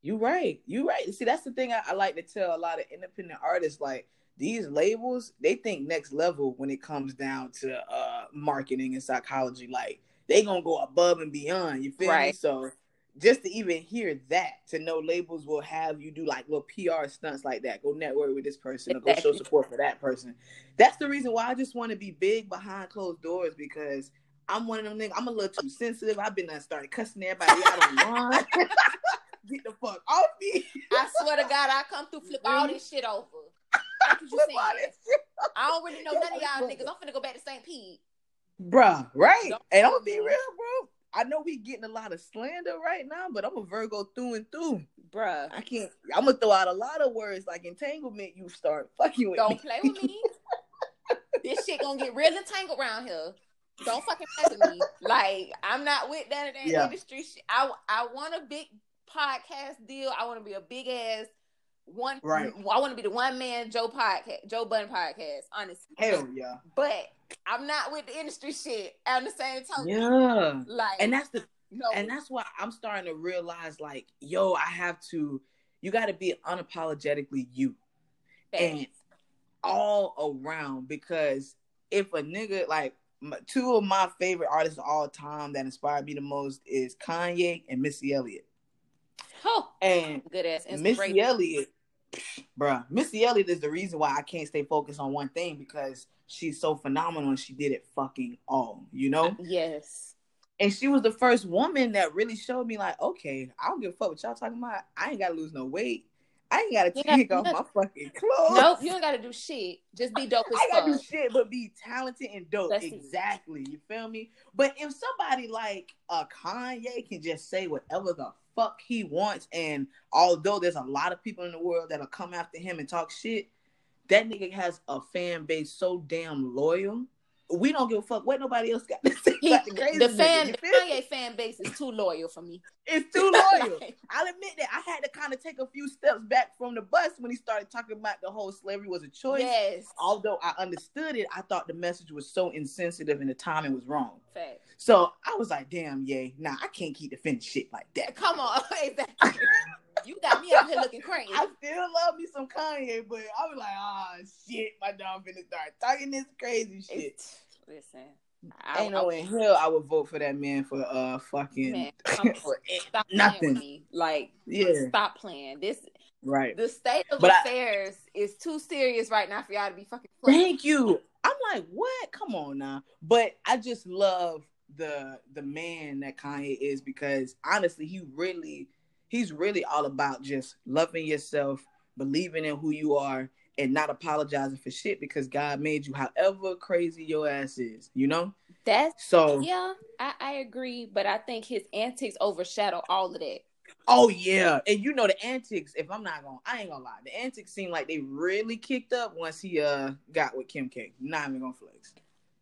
You right. You right. See, that's the thing I, I like to tell a lot of independent artists. Like these labels, they think next level when it comes down to uh marketing and psychology. Like they gonna go above and beyond. You feel me? So just to even hear that, to know labels will have you do like little PR stunts like that. Go network with this person or go show support for that person. That's the reason why I just want to be big behind closed doors because I'm one of them niggas. I'm a little too sensitive. I've been there started cussing everybody out online. Get the fuck off me. I swear to God, I come through flip all this shit over. That's what you all saying. shit. I don't really know none of y'all niggas. I'm finna go back to St. Pete. Bruh, right? Don't- And I'm gonna be real, bro. I know we getting a lot of slander right now, but I'm a Virgo through and through. Bruh. I can't. I'm gonna throw out a lot of words like entanglement. You start fucking with Don't me. play with me. this shit gonna get real entangled around here. Don't fucking mess with me. Like I'm not with that, that Yeah. industry. I I want a big podcast deal. I want to be a big ass one. Right. I want to be the one man Joe podcast, Joe Budden podcast. Honestly, Hell yeah, but I'm not with the industry shit. At the same time, yeah. like And that's the no, and that's why I'm starting to realize, like, yo, I have to. You got to be unapologetically you. and all around because if a nigga like my, two of my favorite artists of all time that inspired me the most is Kanye and Missy Elliott. Oh, And good ass Missy. Elliott, bruh, Missy Elliott is the reason why I can't stay focused on one thing because she's so phenomenal and she did it fucking all, you know? Yes. And she was the first woman that really showed me like, okay, I don't give a fuck what y'all talking about. I ain't gotta lose no weight. I ain't gotta take off my fucking clothes. Nope, you don't gotta do shit. Just be dope as I gotta do shit, but be talented and dope. That's it. exactly. You feel me? But if somebody like uh Kanye can just say whatever the fuck he wants, and although there's a lot of people in the world that'll come after him and talk shit, that nigga has a fan base so damn loyal. We don't give a fuck what nobody else got to say He, the the fan, the? Kanye fan base is too loyal for me. It's too loyal. Like, I'll admit that I had to kind of take a few steps back from the bus when he started talking about the whole slavery was a choice. yes, Although I understood it, I thought the message was so insensitive and the timing was wrong. fact. So I was like, damn, yay, nah, I can't keep defending shit like that. Come on, exactly. You got me out here looking crazy. I still love me some Kanye, but I was like, ah, shit, my dog finna start talking this crazy shit. It's- listen, I, Ain't no way in hell I would vote for that man for uh fucking Man, for stop playing nothing. with me. Like, Yeah, stop playing. This right. the state of But I- affairs is too serious right now for y'all to be fucking playing. Thank you. I'm like, what? Come on now. But I just love the the man that Kanye is because honestly, he really he's really all about just loving yourself, believing in who you are, and not apologizing for shit because God made you however crazy your ass is, you know? That's So yeah, I, I agree, but I think his antics overshadow all of that. Oh yeah, and you know the antics. If I'm not gonna, I ain't gonna lie. The antics seem like they really kicked up once he uh got with Kim K. Not even gonna flex.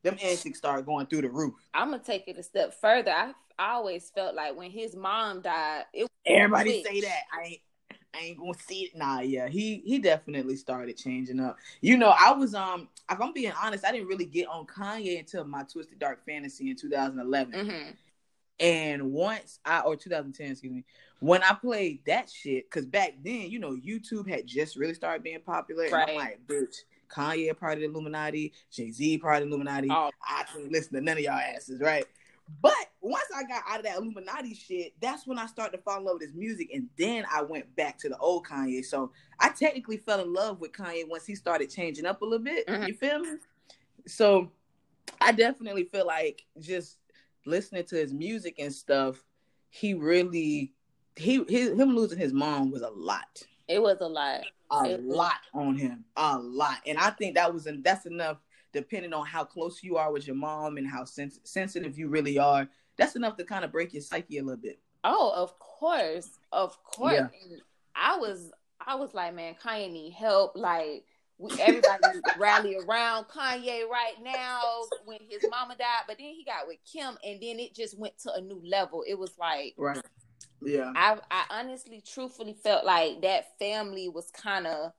Them antics started going through the roof. I'm gonna take it a step further. I, I always felt like when his mom died, it Everybody say that. I ain't, I ain't gonna see it. Nah, yeah, he he definitely started changing up. You know, I was um, if I'm being honest, I didn't really get on Kanye until my Twisted Dark Fantasy in 2011. hmm And once I or 2010, excuse me, when I played that shit, because back then, you know, YouTube had just really started being popular. And I'm Right. like, bitch, Kanye part of the Illuminati, Jay Z part of the Illuminati. Oh. I can't listen to none of y'all asses, right? But once I got out of that Illuminati shit, that's when I started to fall in love with his music, and then I went back to the old Kanye. So I technically fell in love with Kanye once he started changing up a little bit. Mhm. You feel me? So I definitely feel like just listening to his music and stuff, he really he his, him losing his mom was a lot, It was a lot. a It- lot on him, a lot, and I think that was that's enough. Depending on how close you are with your mom and how sens- sensitive you really are, that's enough to kind of break your psyche a little bit. Oh, of course, of course. Yeah. And I was, I was like, man, Kanye need help. Like, we, everybody rally around Kanye right now when his mama died. But then he got with Kim, and then it just went to a new level. It was like, Right. Yeah. I, I honestly, truthfully felt like that family was kind of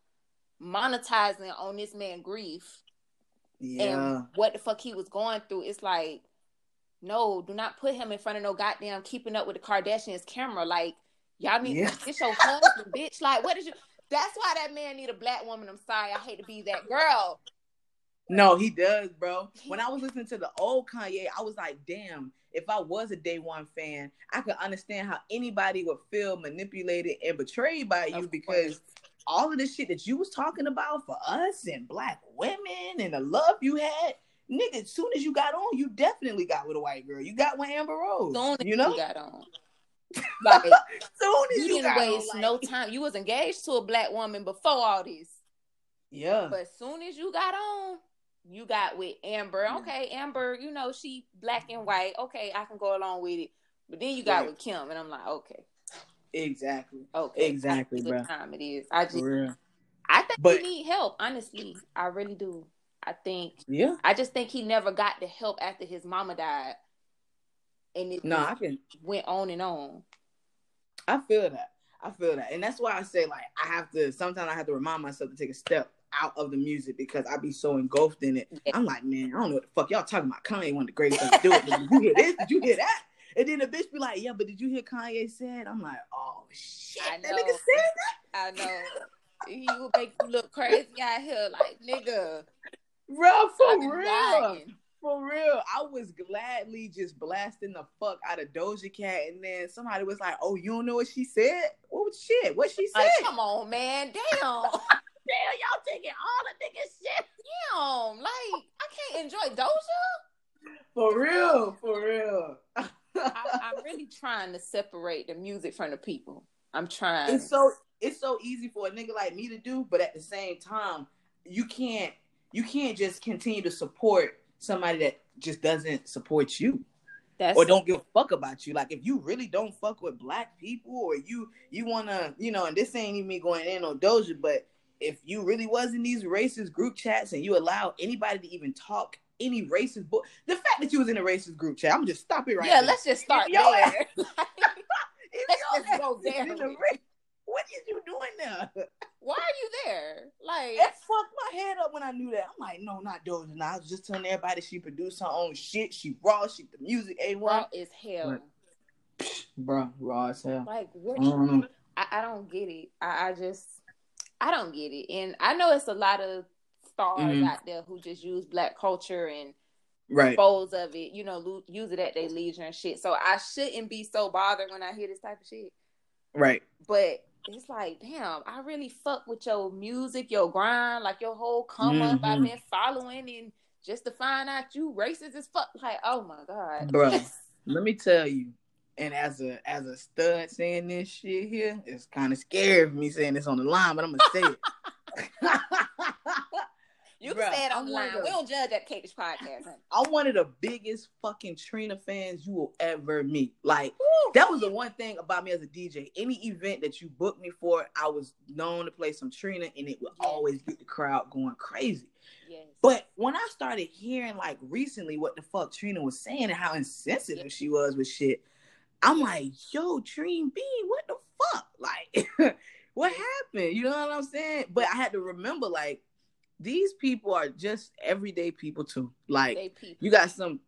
monetizing on this man grief Yeah. and what the fuck he was going through. It's like, no, do not put him in front of no goddamn keeping up with the Kardashians camera. Like, y'all need Yeah. to get your husband, bitch. Like, what is you? That's why that man need a black woman. I'm sorry, I hate to be that girl. No, he does, bro. When I was listening to the old Kanye, I was like, damn, if I was a day one fan, I could understand how anybody would feel manipulated and betrayed by you Of because course. all of the shit that you was talking about for us and black women and the love you had, nigga, as soon as you got on, you definitely got with a white girl. You got with Amber Rose. soon you know? got on, like soon as you you, didn't got waste on, like- no time. You was engaged to a black woman before all this, Yeah. but as soon as you got on. You got with Amber. Okay, Amber, you know, she black and white. Okay, I can go along with it. But then you got Right. with Kim, and I'm like, okay, exactly. okay. Exactly, I see bruh. what time it is. I just. I think But- he need help, honestly. I really do. I think Yeah. I just think he never got the help after his mama died. And it No, I can went on and on. I feel that. I feel that. And that's why I say like I have to sometimes I have to remind myself to take a step out of the music because I'd be so engulfed in it. Yeah. I'm like, man, I don't know what the fuck y'all talking about. Kanye one of the greatest ever do it. Did you hear this? Did you hear that? And then the bitch be like, yeah, but did you hear Kanye said? I'm like, oh shit, I that know. nigga said that. I know. he would make you look crazy out here, like nigga. Bro, for real. lying. For real. I was gladly just blasting the fuck out of Doja Cat and then somebody was like, Oh, you don't know what she said? What was shit? What she said? Like, come on, man. Damn. Damn, y'all taking all the nigga shit. Damn. Like, I can't enjoy Doja. For real, for real. I, I'm really trying to separate the music from the people. I'm trying. it's so it's so easy for a nigga like me to do, but at the same time, you can't you can't just continue to support somebody that just doesn't support you That's or don't give a fuck about you. Like if you really don't fuck with black people or you you wanna, you know, and this ain't even me going in on Doja, but if you really was in these racist group chats and you allow anybody to even talk any racist book, the fact that you was in a racist group chat, I'm gonna just stop it right now yeah, now. let's just start there. If Let's just go there. ra- What is you doing there? Why are you there? Like, It fucked my head up when I knew that. I'm like, no, not Doja. Now I was just telling everybody she produced her own shit. She raw. She the music a raw as hell. Bro, raw as hell. Like, what? I don't. I, I don't get it. I, I just, I don't get it. And I know it's a lot of stars Mhm. out there who just use black culture and Right. dispose of it, you know, lo- use it at their leisure and shit. So I shouldn't be so bothered when I hear this type of shit. Right. But it's like, damn, I really fuck with your music, your grind, like your whole come up. I've Mhm. been following and just to find out you racist as fuck. Like, oh my god, Bro, Let me tell you. And as a as a stud saying this shit here, it's kind of scary for me saying this on the line, but I'm gonna say it. You can Bruh, say it I'm one online. of the- We don't judge at Cake Dish podcast. honey. I'm one of the biggest fucking Trina fans you will ever meet. Like Woo. that was the one thing about me as a DJ. Any event that you booked me for, I was known to play some Trina, and it would Yeah. always get the crowd going crazy. Yes. But when I started hearing like recently what the fuck Trina was saying and how insensitive Yeah. she was with shit, I'm like, yo, Trina B, what the fuck? Like, what happened? You know what I'm saying? But I had to remember, like, these people are just everyday people too. Like, people. you got some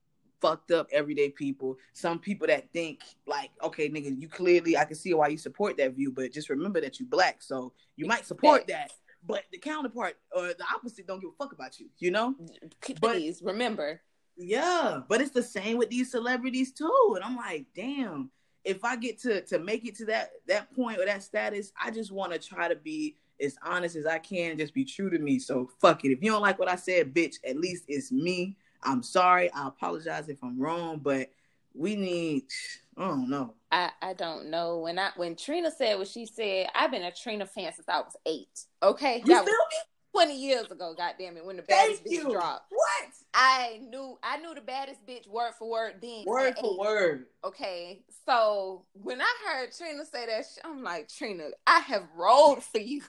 fucked up everyday people, some people that think like, okay, nigga, you clearly I can see why you support that view, but just remember that you black, so you might support that. But the counterpart or the opposite don't give a fuck about you, you know? but- Please remember. Yeah, but it's the same with these celebrities too. And I'm like, damn, if I get to to make it to that that point or that status, I just want to try to be as honest as I can just be true to me. So fuck it. If you don't like what I said, bitch, at least it's me. I'm sorry. I apologize if I'm wrong, but we need I don't know. I, I don't know. When I when Trina said what she said, I've been a Trina fan since I was eight. Okay. You That feel was me? 20 years ago, goddamn it, when the baddest bitch dropped. What? I knew I knew the baddest bitch word for word then. Word for eight. word. Okay, so when I heard Trina say that, sh- I'm like, Trina, I have rolled for you.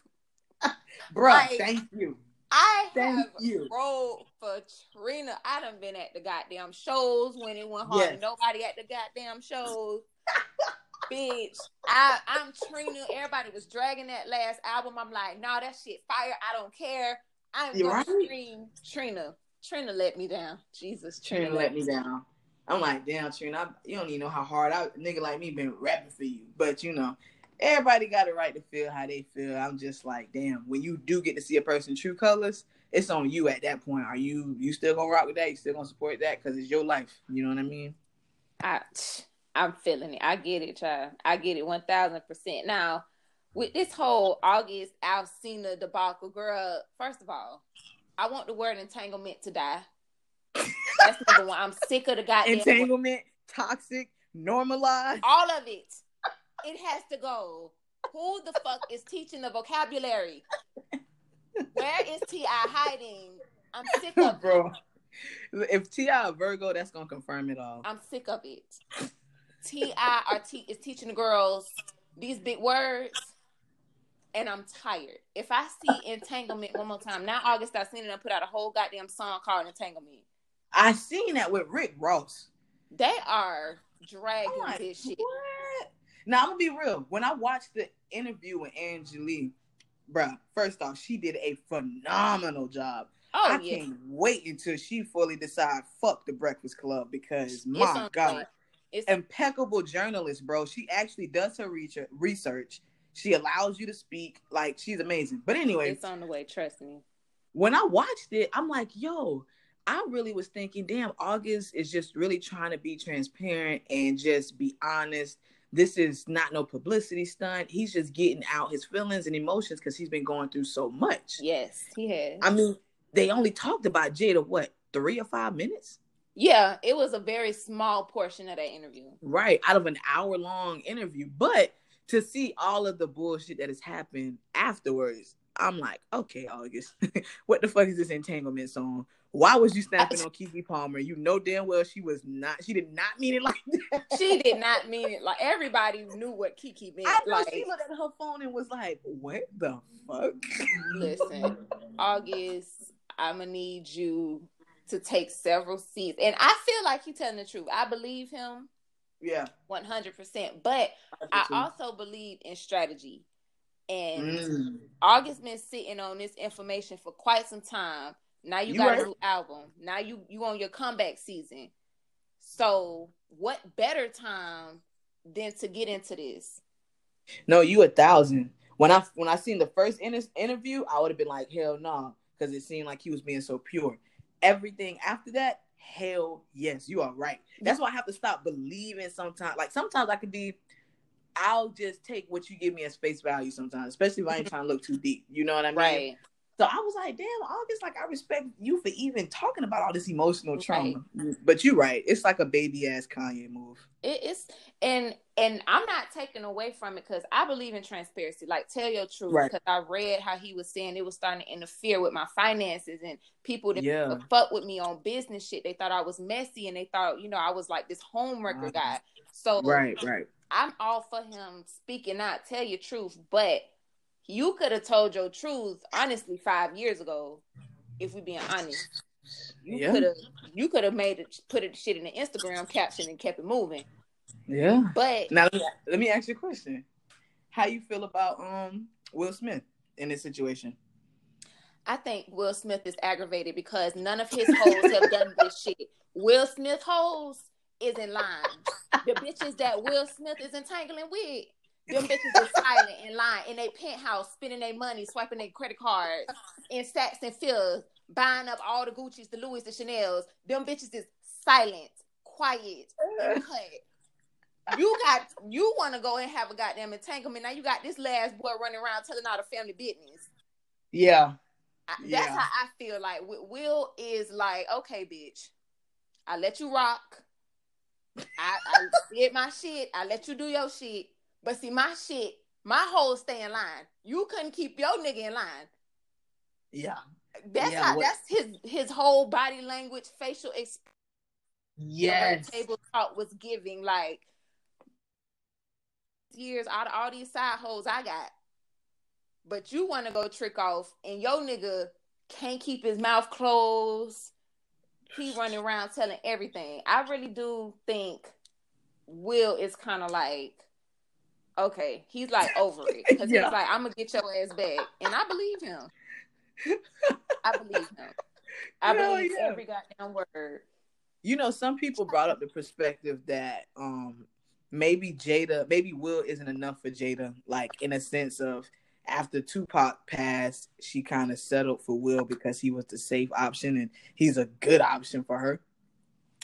Bruh, Like- thank you. I Thank have you. rolled for Trina. I done been at the goddamn shows when it went hard. Yes. Nobody at the goddamn shows. Bitch, I, I'm Trina. Everybody was dragging that last album. I'm like, nah, that shit fire. I don't care. I'm You gonna right? stream Trina. Trina let me down. Jesus, Trina let me down. I'm like, damn, Trina, I, you don't even know how hard I nigga like me been rapping for you. But you know, everybody got a right to feel how they feel. I'm just like, damn, when you do get to see a person true colors, it's on you at that point. Are you you still gonna rock with that? You still gonna support that? Cause it's your life. You know what I mean? I, I'm feeling it. I get it, child. I get it one thousand percent. Now, with this whole August Alsina debacle, girl. First of all, I want the word entanglement to die. That's number one. I'm sick of the goddamn word. Entanglement, toxic, normalized. all of it. It has to go. Who the fuck is teaching the vocabulary? Where is T.I. hiding? I'm sick of it. Bro. If T.I. Virgo, that's gonna confirm it all. I'm sick of it. T.I. are te- is teaching the girls these big words, and I'm tired. If I see entanglement one more time, now August Alsina and put out a whole goddamn song called entanglement. I seen that with Rick Ross. They are dragging like, this shit. What? Now I'm gonna be real. When I watched the interview with Angela Yee, bruh, first off, she did a phenomenal job. Oh I yeah, can't wait until she fully decide fuck the Breakfast Club because my God. It's impeccable journalist, bro. She actually does her research. She allows you to speak. Like she's amazing. But anyway, it's on the way. Trust me. when I watched it, I'm like, yo, I really was thinking, damn, August is just really trying to be transparent and just be honest. This is not no publicity stunt. He's just getting out his feelings and emotions because he's been going through so much. Yes, he has. I mean, they only talked about Jada, what, three or five minutes? Yeah, it was a very small portion of that interview. Right, out of an hour long interview. But to see all of the bullshit that has happened afterwards, I'm like, okay, August, what the fuck is this entanglement song? Why was you snapping on Keke Palmer? You know damn well she was not. She did not mean it like that. She did not mean it. Like everybody knew what Keke meant. I know like, she looked at her phone and was like, "What the fuck?" listen, August, I'm gonna need you to take several seats, and I feel like he's telling the truth. I believe him Yeah. 100, percent but I also believe in strategy. And Mm. August been sitting on this information for quite some time. Now you, You got right. a new album. Now you you on your comeback season. So what better time than to get into this? No, you a thousand. When I when I seen the first inter- interview, I would have been like, "Hell no," because it seemed like he was being so pure. Everything after that, hell yes, you are right. That's why I have to stop believing sometimes. Like sometimes I could be, I'll just take what you give me as face value sometimes, especially if I ain't trying to look too deep. You know what I mean? Right. So I was like, damn, August, like I respect you for even talking about all this emotional trauma. Right. But you're right. It's like a baby ass Kanye move. It is and and I'm not taking away from it because I believe in transparency. Like tell your truth. Because right. I read how he was saying it was starting to interfere with my finances and people that yeah. fuck with me on business shit. They thought I was messy and they thought, you know, I was like this homewrecker uh, guy. So right, right. I'm all for him speaking out, tell your truth, but you could have told your truth honestly five years ago, if we being honest. You yeah. could have you could have made it put it shit in the Instagram caption and kept it moving. Yeah. But now let me, let me ask you a question. How you feel about um Will Smith in this situation? I think Will Smith is aggravated because none of his hoes have done this shit. Will Smith hoes is in line. The bitches that Will Smith is entangling with them bitches is silent in line in a penthouse, spending their money, swiping their credit cards in Saks and Fifth, buying up all the Gucci's, the Louis, the Chanel's. Them bitches is silent, quiet, and cut. You got you want to go and have a goddamn entanglement. Now you got this last boy running around telling all the family business. Yeah. I, that's yeah. how I feel like Will is like, okay, bitch, I let you rock. I, I did my shit. I let you do your shit. But see, my shit, my whole stay in line. You couldn't keep your nigga in line. Yeah. That's yeah, how what? that's his his whole body language, facial expression. Yes. Table talk was giving like years out of all these side holes I got. But you want to go trick off and your nigga can't keep his mouth closed. He running around telling everything. I really do think Will is kind of like okay, he's like over it because yeah. he's like, I'm gonna get your ass back, and I believe him. I believe him. I Hell believe yeah. every goddamn word. You know, some people brought up the perspective that um maybe Jada, maybe Will isn't enough for Jada, like in a sense of after Tupac passed, she kind of settled for Will because he was the safe option and he's a good option for her.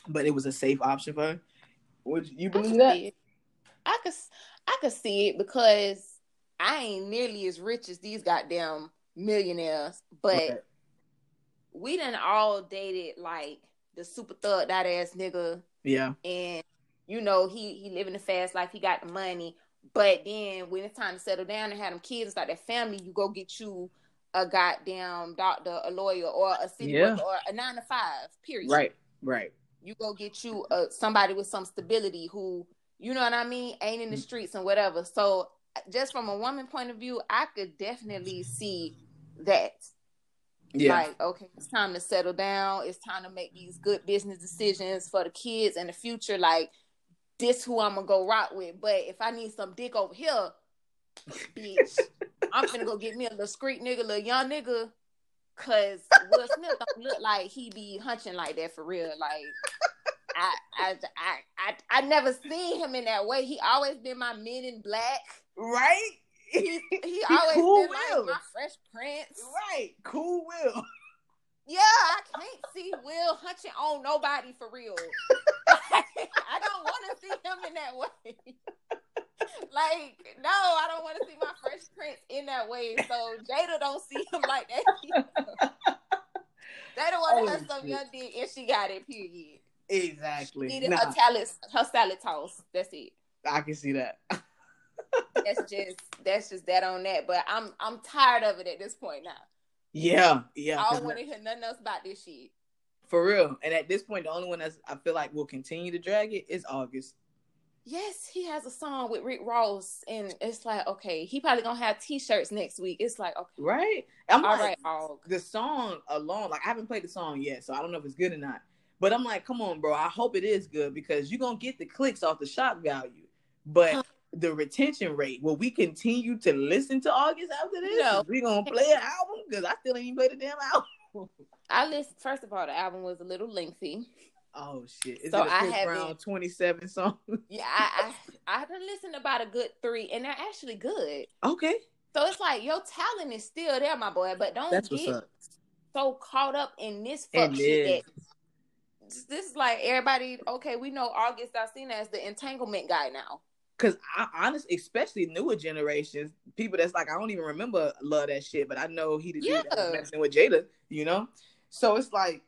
But it was a safe option for her. Would you believe I that? I could I could see it because I ain't nearly as rich as these goddamn millionaires, but right. we done all dated like the super thug that ass nigga. Yeah. And you know, he he living a fast life, he got the money. But then when it's time to settle down and have them kids and start that family, you go get you a goddamn doctor, a lawyer, or a city yeah. worker, or a nine to five. Period. Right, right. You go get you a, somebody with some stability who you know what I mean, ain't in the mm. streets and whatever. So just from a woman point of view, I could definitely see that. Yeah. Like, okay, it's time to settle down. It's time to make these good business decisions for the kids and the future. Like, this who I'm gonna go rock with. But if I need some dick over here, bitch, I'm gonna go get me a little street nigga, little young nigga. Cause Will Smith don't look like he be hunching like that for real. Like I, I, I, I, never seen him in that way. He always been my men in black. Right? He, he always cool been my fresh prince. Right. Cool Will. Yeah, I can't see Will hunching on nobody for real. I don't want to see him in that way. like, no, I don't want to see my fresh prince in that way. So Jada don't see him like that. they don't want to oh, have some young dick and she got it, period. Exactly. Needed nah. her salad, her salad toss. That's it. I can see that. that's just that's just that on that. But I'm I'm tired of it at this point now. Yeah, yeah. I don't want to hear nothing else about this shit. For real. And at this point, the only one that's I feel like will continue to drag it is August. Yes, he has a song with Rick Ross, and it's like, okay, he probably gonna have T-shirts next week. It's like, okay, right? I'm all like, right, the song alone, like I haven't played the song yet, so I don't know if it's good or not. But I'm like, come on, bro. I hope it is good because you're gonna get the clicks off the shock value. But the retention rate, will we continue to listen to August after this? No. We gonna play an album? Because I still ain't even played the damn album. I listened first of all, the album was a little lengthy. Oh shit! Is so it I have around twenty seven songs. Yeah, I I I done listened about a good three, and they're actually good. Okay. So it's like your talent is still there, my boy, but don't That's get so caught up in this fuck shit that this is like everybody. Okay, we know August Alsina as the entanglement guy now. Cause I honestly, especially newer generations, people that's like I don't even remember love that shit, but I know he did Yeah. messing with Jada, you know. So it's like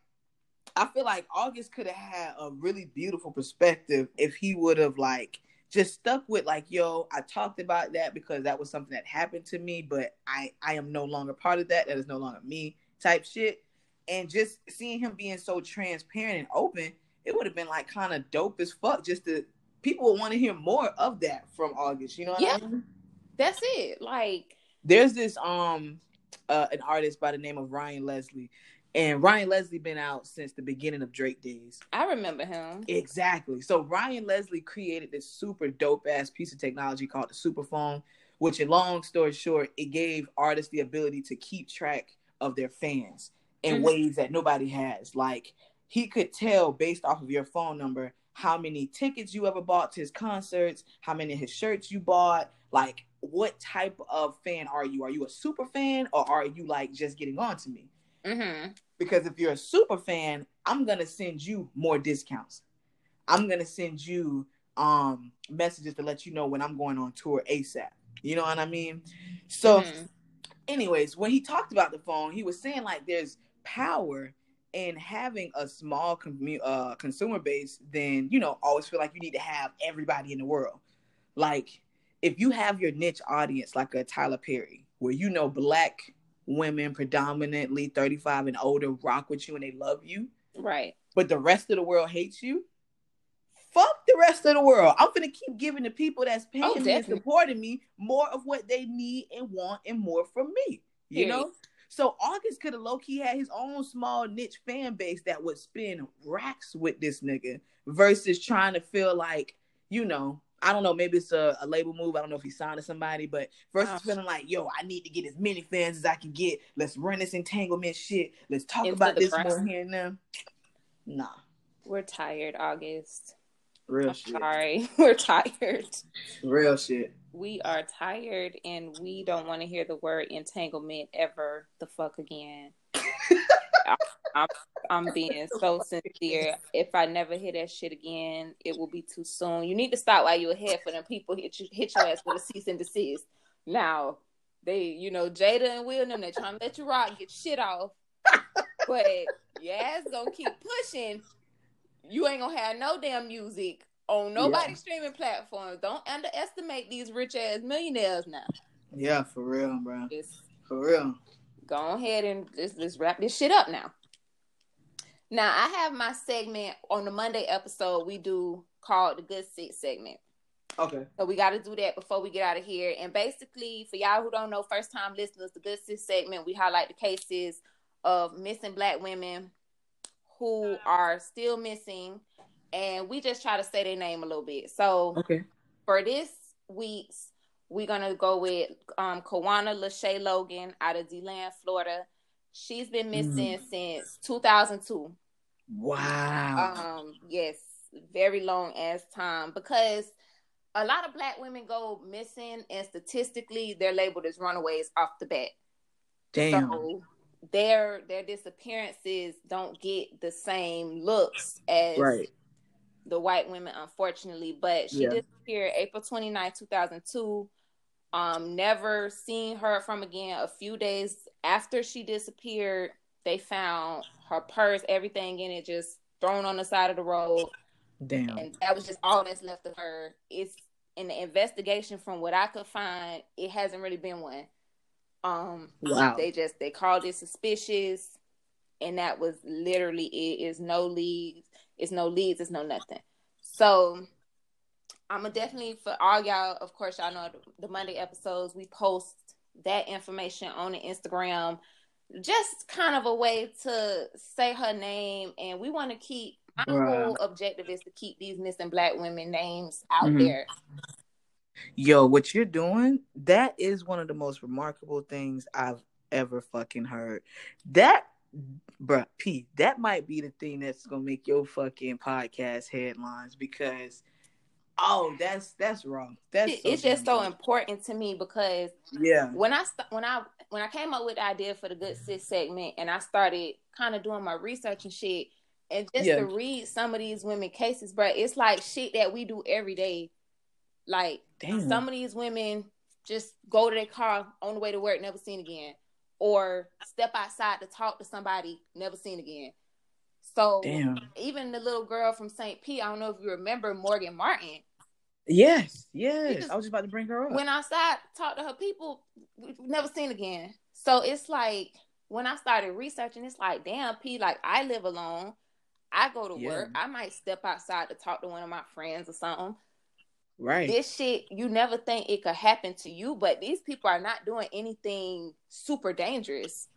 I feel like August could have had a really beautiful perspective if he would have like just stuck with like, yo, I talked about that because that was something that happened to me, but I I am no longer part of that. That is no longer me type shit. And just seeing him being so transparent and open, it would have been like kind of dope as fuck. Just to people would want to hear more of that from August. You know what Yeah. I mean? That's it. Like, there's this um uh, an artist by the name of Ryan Leslie, and Ryan Leslie been out since the beginning of Drake days. I remember him. Exactly. So Ryan Leslie created this super dope ass piece of technology called the Superphone, which, in long story short, it gave artists the ability to keep track of their fans in Mhm. ways that nobody has. Like he could tell based off of your phone number how many tickets you ever bought to his concerts, how many of his shirts you bought, like what type of fan are you? Are you a super fan or are you like just getting on to me? Mm-hmm. Because if you're a super fan, I'm gonna send you more discounts. I'm gonna send you um messages to let you know when I'm going on tour ASAP. You know what I mean? So, Mhm. Anyways, when he talked about the phone, he was saying like there's power in having a small commu- uh, consumer base. Then you know, always feel like you need to have everybody in the world. Like if you have your niche audience, like a Tyler Perry, where you know black women predominantly 35 and older rock with you and they love you, Right. but the rest of the world hates you. Fuck the rest of the world. I'm gonna keep giving the people that's paying Oh, me and supporting me more of what they need and want and more from me. You Period. know? So August could have low key had his own small niche fan base that would spend racks with this nigga versus trying to feel like, you know, I don't know, maybe it's a, a label move. I don't know if he signed to somebody, but versus Uh. feeling like, yo, I need to get as many fans as I can get. Let's run this entanglement shit. Let's talk Into about this more here and there. Nah, We're tired, August. Real I'm shit. sorry. We're tired. Real shit. We are tired and we don't want to hear the word entanglement ever the fuck again. I- I'm, I'm being so sincere. If I never hear that shit again, it will be too soon. You need to stop while you're ahead for them people hit you hit your ass with a cease and desist. Now, they, you know, Jada and Will and them, they trying to let you rock, get shit off. But your ass gonna keep pushing. You ain't gonna have no damn music on nobody's Yeah. streaming platform. Don't underestimate these rich ass millionaires now. Yeah, for real, bro. Just For real. go ahead and just, just wrap this shit up now. Now I have my segment on the Monday episode we do called the Good Sis segment. Okay. So we got to do that before we get out of here. And basically, for y'all who don't know, first time listeners, the Good Sis segment, we highlight the cases of missing black women who are still missing, and we just try to say their name a little bit. So Okay. for this week's, we're gonna go with um Kawana Lachey Logan out of DeLand, Florida. She's been missing since 2002. Wow. Um, yes, very long ass time because a lot of black women go missing, and statistically, they're labeled as runaways off the bat. Damn. So their their disappearances don't get the same looks as right. the white women, unfortunately. But she Yeah. disappeared April 29, 2002. Um, never seen her from again. A few days after she disappeared, they found her purse, everything in it, just thrown on the side of the road, Damn. and that was just all that's left of her. It's in the investigation, from what I could find, it hasn't really been one. Um, Wow. they just they called it suspicious, and that was literally it. Is no leads, it's no leads, it's no nothing. So I'm gonna definitely for all y'all. Of course, y'all know the, Monday episodes. We post that information on the Instagram, just kind of a way to say her name, and we want to keep. My whole objective is to keep these missing black women names out Mhm. there. Yo, what you're doing, that is one of the most remarkable things I've ever fucking heard. That, bruh, P, that might be the thing that's gonna make your fucking podcast headlines because, oh, that's that's wrong. That's It- so it's just damn so important to me because Yeah. when I st- when I when I came up with the idea for the good sis segment and I started kind of doing my research and shit and just Yeah. to read some of these women cases, bruh, it's like shit that we do every day Like Damn. some of these women just go to their car on the way to work, never seen again, or step outside to talk to somebody, never seen again. So Damn. even the little girl from St. Pete, I don't know if you remember Morgan Martin. Yes, yes. just I was just about to bring her up. Went outside, talked to her people, never seen again. So it's like when I started researching, it's like, damn, P, like I live alone. I go to Yeah. work. I might step outside to talk to one of my friends or something. Right. This shit, you never think it could happen to you, but these people are not doing anything super dangerous.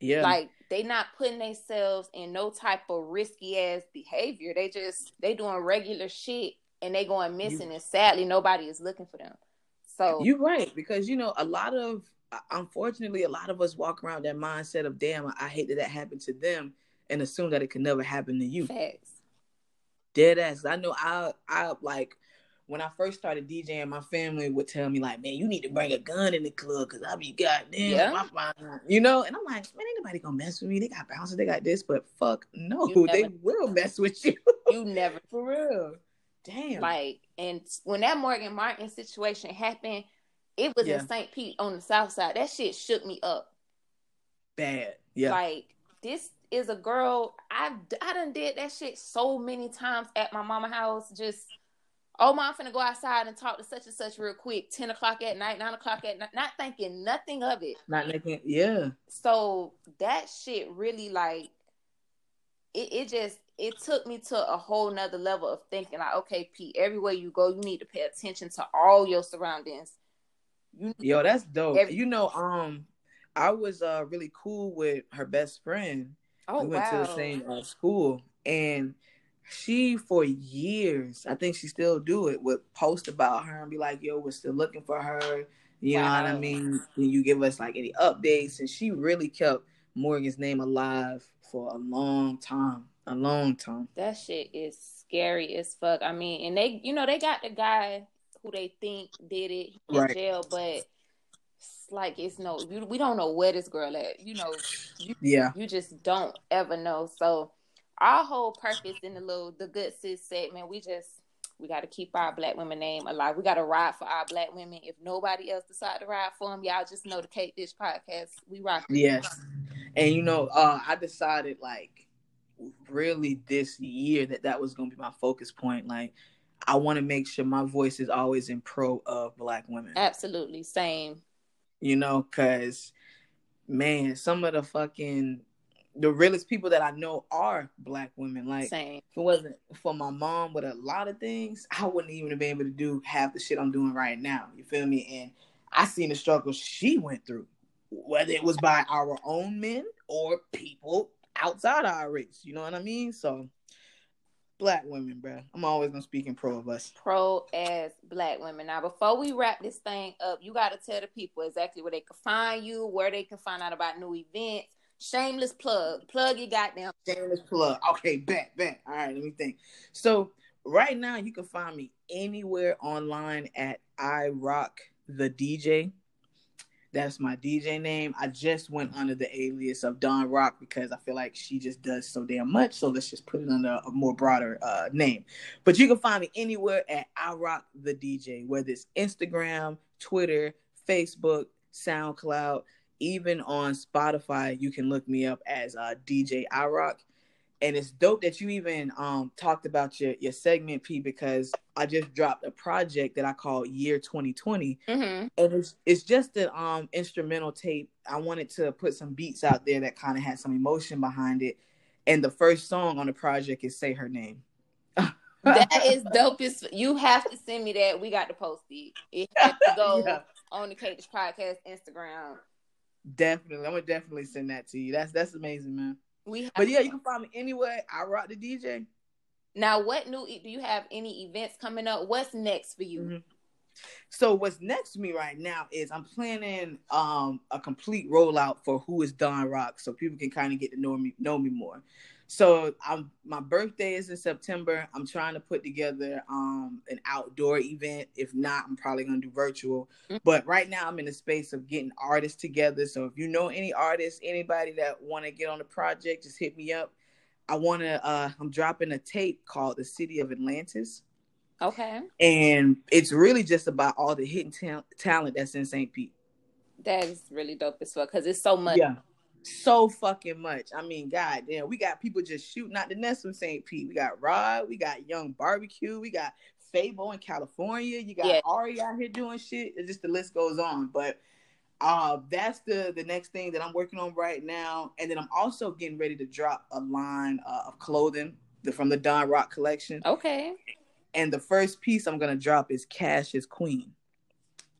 yeah. Like they not putting themselves in no type of risky ass behavior. They just they doing regular shit and they going missing and sadly nobody is looking for them. So You're right because you know a lot of uh, unfortunately a lot of us walk around that mindset of damn I hate that that happened to them and assume that it could never happen to you. facts. Dead ass. I know I I like when I first started DJing, my family would tell me like, "Man, you need to bring a gun in the club because I'll be goddamn." Yeah. my fine." You know, and I'm like, man, ain't nobody gonna mess with me. They got bouncers, they got this, but fuck no, You they will mess with you You never for real. Damn. like and when that Morgan Martin situation happened, it was Yeah. in St. Pete on the south side. That shit shook me up. bad. Yeah. Like this is a girl I I done did that shit so many times at my mama house. Just oh mom, I'm finna go outside and talk to such and such real quick. Ten o'clock at night, nine o'clock at night, not thinking nothing of it. Not making. Yeah. So that shit really like it. It just it took me to a whole nother level of thinking. Like okay, Pete, everywhere you go, you need to pay attention to all your surroundings. You Yo, that's dope. Every- you know, um, I was uh really cool with her best friend. oh we went wow, to the same uh, school, and she for years, I think she still do it, would post about her and be like, "Yo, we're still looking for her." You know what I mean? When you give us like any updates, and she really kept Morgan's name alive for a long time, a long time. that shit is scary as fuck. I mean, and they, you know, they got the guy who they think did it in Right. jail, but it's like it's no, you, we don't know where this girl at. You know, Yeah, you just don't ever know. So our whole purpose in the little the good sis segment, we just we got to keep our black women name alive. We got to ride for our black women. If nobody else decide to ride for them, y'all just know the Cake Dish podcast. We rock. yes. And you know, uh, I decided like really this year that that was gonna be my focus point. Like, I want to make sure my voice is always in pro of black women. Absolutely same. you know, because man, some of the fucking the realest people that I know are black women. Like, Same. if it wasn't for my mom with a lot of things, I wouldn't even have been able to do half the shit I'm doing right now. You feel me? And I seen the struggle she went through, whether it was by our own men or people outside our race. You know what I mean? So, black women, bro. I'm always gonna speak in pro of us. pro as black women. Now, before we wrap this thing up, you got to tell the people exactly where they can find you, where they can find out about new events. Shameless plug. Plug your goddamn. Shameless plug. Okay, bet, bet. All right, let me think. So right now you can find me anywhere online at I Rock the DJ. That's my DJ name. I just went under the alias of Don Rock because I feel like she just does so damn much. So let's just put it under a more broader uh, name. But you can find me anywhere at I Rock the DJ, whether it's Instagram, Twitter, Facebook, SoundCloud, even on Spotify. You can look me up as uh, DJ I Rock. And it's dope that you even um, talked about your, your segment, P, because I just dropped a project that I call Year 2020 Mm-hmm. and it's it's just an um instrumental tape. I wanted to put some beats out there that kind of had some emotion behind it. And the first song on the project is "Say Her Name." That is dope. You have to send me that. We got to post it. It has to go Yeah, on the Cage Podcast Instagram. Definitely. I'm gonna definitely send that to you. That's that's amazing, man. We have But yeah, you can find me anywhere. I rock the DJ. now. What new do you have? Any events coming up? What's next for you? Mhm. So what's next to me right now is I'm planning um a complete rollout for who is Don Rock, so people can kind of get to know me know me more. So I'm my birthday is in September. I'm trying to put together um an outdoor event. If not, I'm probably gonna do virtual. Mhm. But right now I'm in the space of getting artists together. So if you know any artists, anybody that want to get on the project, just hit me up. I want to. uh I'm dropping a tape called "The City of Atlantis." Okay. And it's really just about all the hidden ta- talent that's in St. Pete. That is really dope as well because it's so much. Yeah. So fucking much. I mean, god damn, we got people just shooting out the nest from St. Pete. We got Rod, we got Young Barbecue, we got Fable in California, you got Yeah. Ari out here doing shit. It's just the list goes on. But uh that's the the next thing that I'm working on right now. And then I'm also getting ready to drop a line uh, of clothing from the Don Rock collection. Okay. And the first piece I'm gonna drop is Cash is Queen.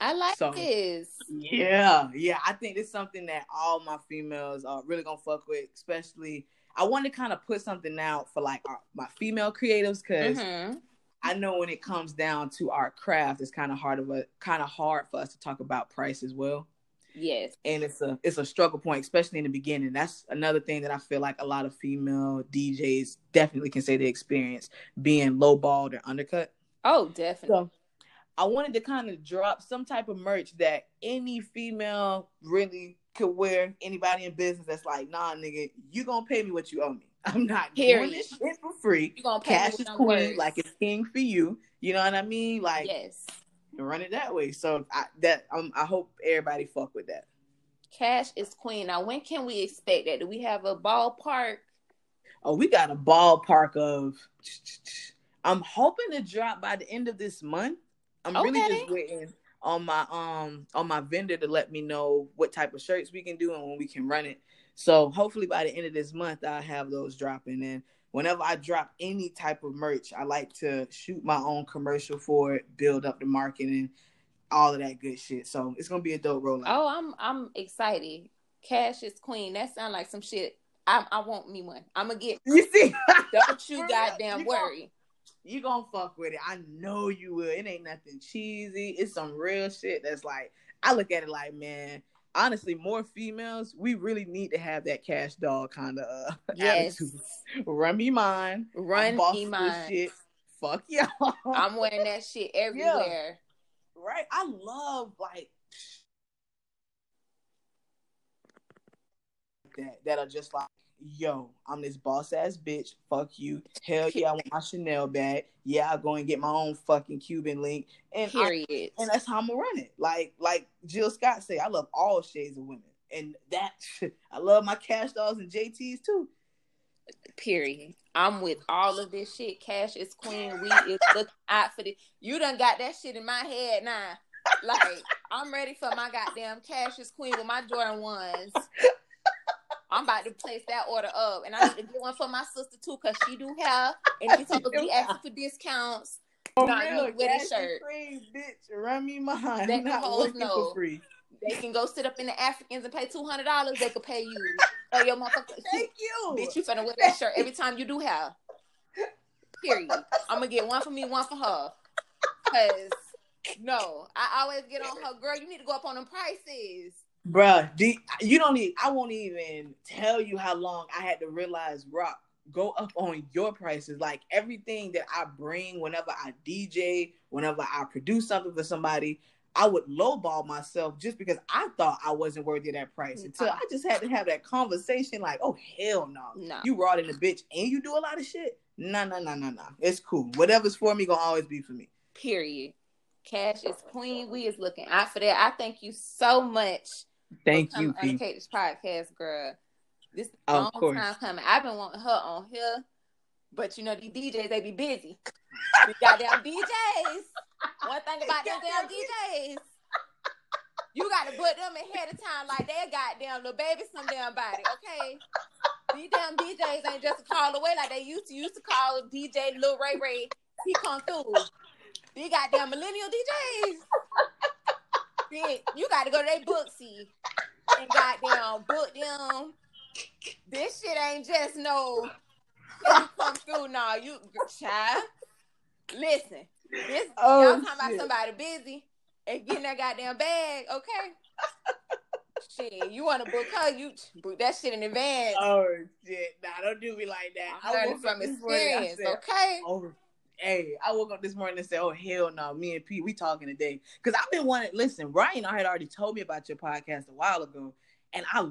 I like So- this. Yeah, yeah. I think it's something that all my females are really gonna fuck with. Especially, I want to kind of put something out for like our, my female creatives because Mhm. I know when it comes down to our craft, it's kind of hard of a kind of hard for us to talk about price as well. Yes. And it's a it's a struggle point, especially in the beginning. That's another thing that I feel like a lot of female DJs definitely can say they experience being lowballed or undercut. Oh, definitely. So I wanted to kind of drop some type of merch that any female really could wear. Anybody in business that's like, nah, nigga, you gonna pay me what you owe me. I'm not doing this shit for free. you gonna pay Cash is queen, words. like it's king for you. You know what I mean? Like yes. run it that way. So I, that um, I hope everybody fuck with that. Cash is queen. Now, when can we expect that? Do we have a ballpark? Oh, we got a ballpark of. I'm hoping to drop by the end of this month. I'm really just waiting on my um on my vendor to let me know what type of shirts we can do and when we can run it. So hopefully by the end of this month I'll have those dropping. And whenever I drop any type of merch, I like to shoot my own commercial for it, build up the marketing, all of that good shit. So it's gonna be a dope rollout. Oh, I'm I'm excited. Cash is queen. That sounds like some shit. I I want me one. I'm gonna get. You see? Don't you goddamn You worry. You gonna fuck with it. I know you will. It ain't nothing cheesy. It's some real shit that's like I look at it like, man, honestly, more females, we really need to have that cash dog kind of uh, Yes. attitude. Run me mine. Run boss me mine. Shit. Fuck y'all. I'm wearing that shit everywhere. right. I love like that that are just like, yo, I'm this boss ass bitch. Fuck you. Hell yeah, I want my Chanel bag. Yeah, I'll go and get my own fucking Cuban link. And I, Period. and that's how I'm gonna run it. Like like Jill Scott say, I love all shades of women. And that I love my cash dolls and JTs too. Period. I'm with all of this shit. Cash is queen. We is looking out for this. You done got that shit in my head now. Like I'm ready for my goddamn cash is queen with my Jordan ones. I'm about to place that order up, and I need to get one for my sister too, cause she do hair, and she's supposed to be asking for discounts. You need to wear this shirt. cream, bitch. Run me mine. That not hoes know. for free. They can go sit up in the Africans and pay two hundred dollars. They could pay you. Oh, your motherfucker, Thank you. bitch, you finna wear that shirt every time you do hair. Period. I'm gonna get one for me, one for her. Cause no, I always get on her. Girl, you need to go up on them prices. Bruh, the, you don't need. I won't even tell you how long I had to realize rock go up on your prices. Like everything that I bring, whenever I DJ, whenever I produce something for somebody, I would lowball myself just because I thought I wasn't worthy of that price. Until I just had to have that conversation, like, oh hell no, No. you raw in the bitch and you do a lot of shit. No, no, no, no, no. It's cool. Whatever's for me gonna always be for me. Period. Cash is queen. We is looking out for that. I thank you so much. Thank you, on the This podcast, girl. This Of long course. time coming. I've been wanting her on here, but you know these DJs they be busy. These goddamn DJs. One thing about them damn DJs, you got to put them ahead of time like they goddamn little baby some damn body, okay? These damn DJs ain't just a call away like they used to. Used to call DJ Lil Ray Ray. He come through. These goddamn millennial DJs. Bitch, you got to go to their booksy and goddamn book them. This shit ain't just no. You come through now, you child. Listen, this Oh, y'all talking about somebody busy and getting that goddamn bag, okay? shit, you want to book her? You book that shit in advance. Oh shit! Nah, don't do me like that. I learned from experience, said, okay? Oh, hey, I woke up this morning and said, "Oh hell no, me and Pete, we talking today." Because I've been wanting. Listen, Ryan, I had already told me about your podcast a while ago, and I love.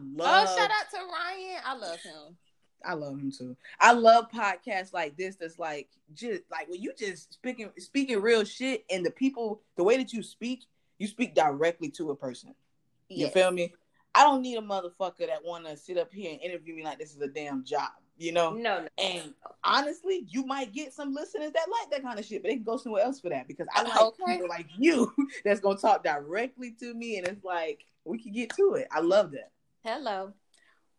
Oh, shout out to Ryan. I love him. I love him too. I love podcasts like this. That's like just like when you just speaking speaking real shit, and the people, the way that you speak, you speak directly to a person. You feel me? I don't need a motherfucker that want to sit up here and interview me like this is a damn job. You know? No, no. And honestly, you might get some listeners that like that kind of shit, but they can go somewhere else for that because I like Okay. people like you that's gonna talk directly to me, and it's like we can get to it. I love that. Hello.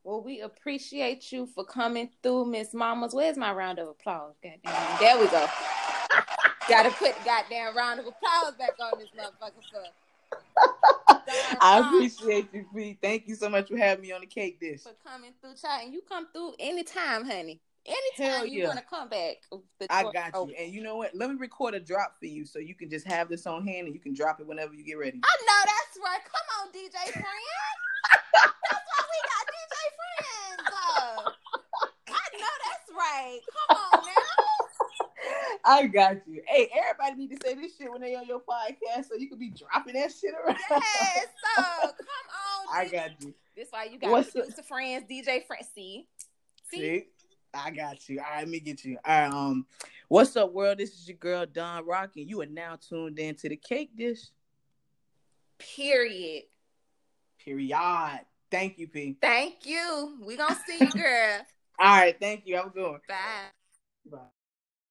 Well, we appreciate you for coming through, Miss Mamas. Where's my round of applause? Goddamn. There we go. Gotta put goddamn round of applause back on this motherfucker for, I appreciate you, P. Thank you so much for having me on the cake dish. for coming through, child. And you come through anytime, honey. Hell Anytime you yeah. want to come back. the I got you. open. And you know what? Let me record a drop for you so you can just have this on hand and you can drop it whenever you get ready. I know that's right. Come on, DJ friend. that's why we got DJ friends. Uh, I know that's right. Come on now. I got you. Hey, everybody need to say this shit when they on your podcast so you can be dropping that shit around. Yes, so come on. I got you. This why you got What's producer friends, DJ friends. See, see. See? I got you. All right, let me get you. All right, um, what's up, world? This is your girl Don Rock, and you are now tuned in to the cake dish. Period. Period. Thank you, P. Thank you. We gonna see you, girl. All right, thank you. Have a good one. Bye. Bye.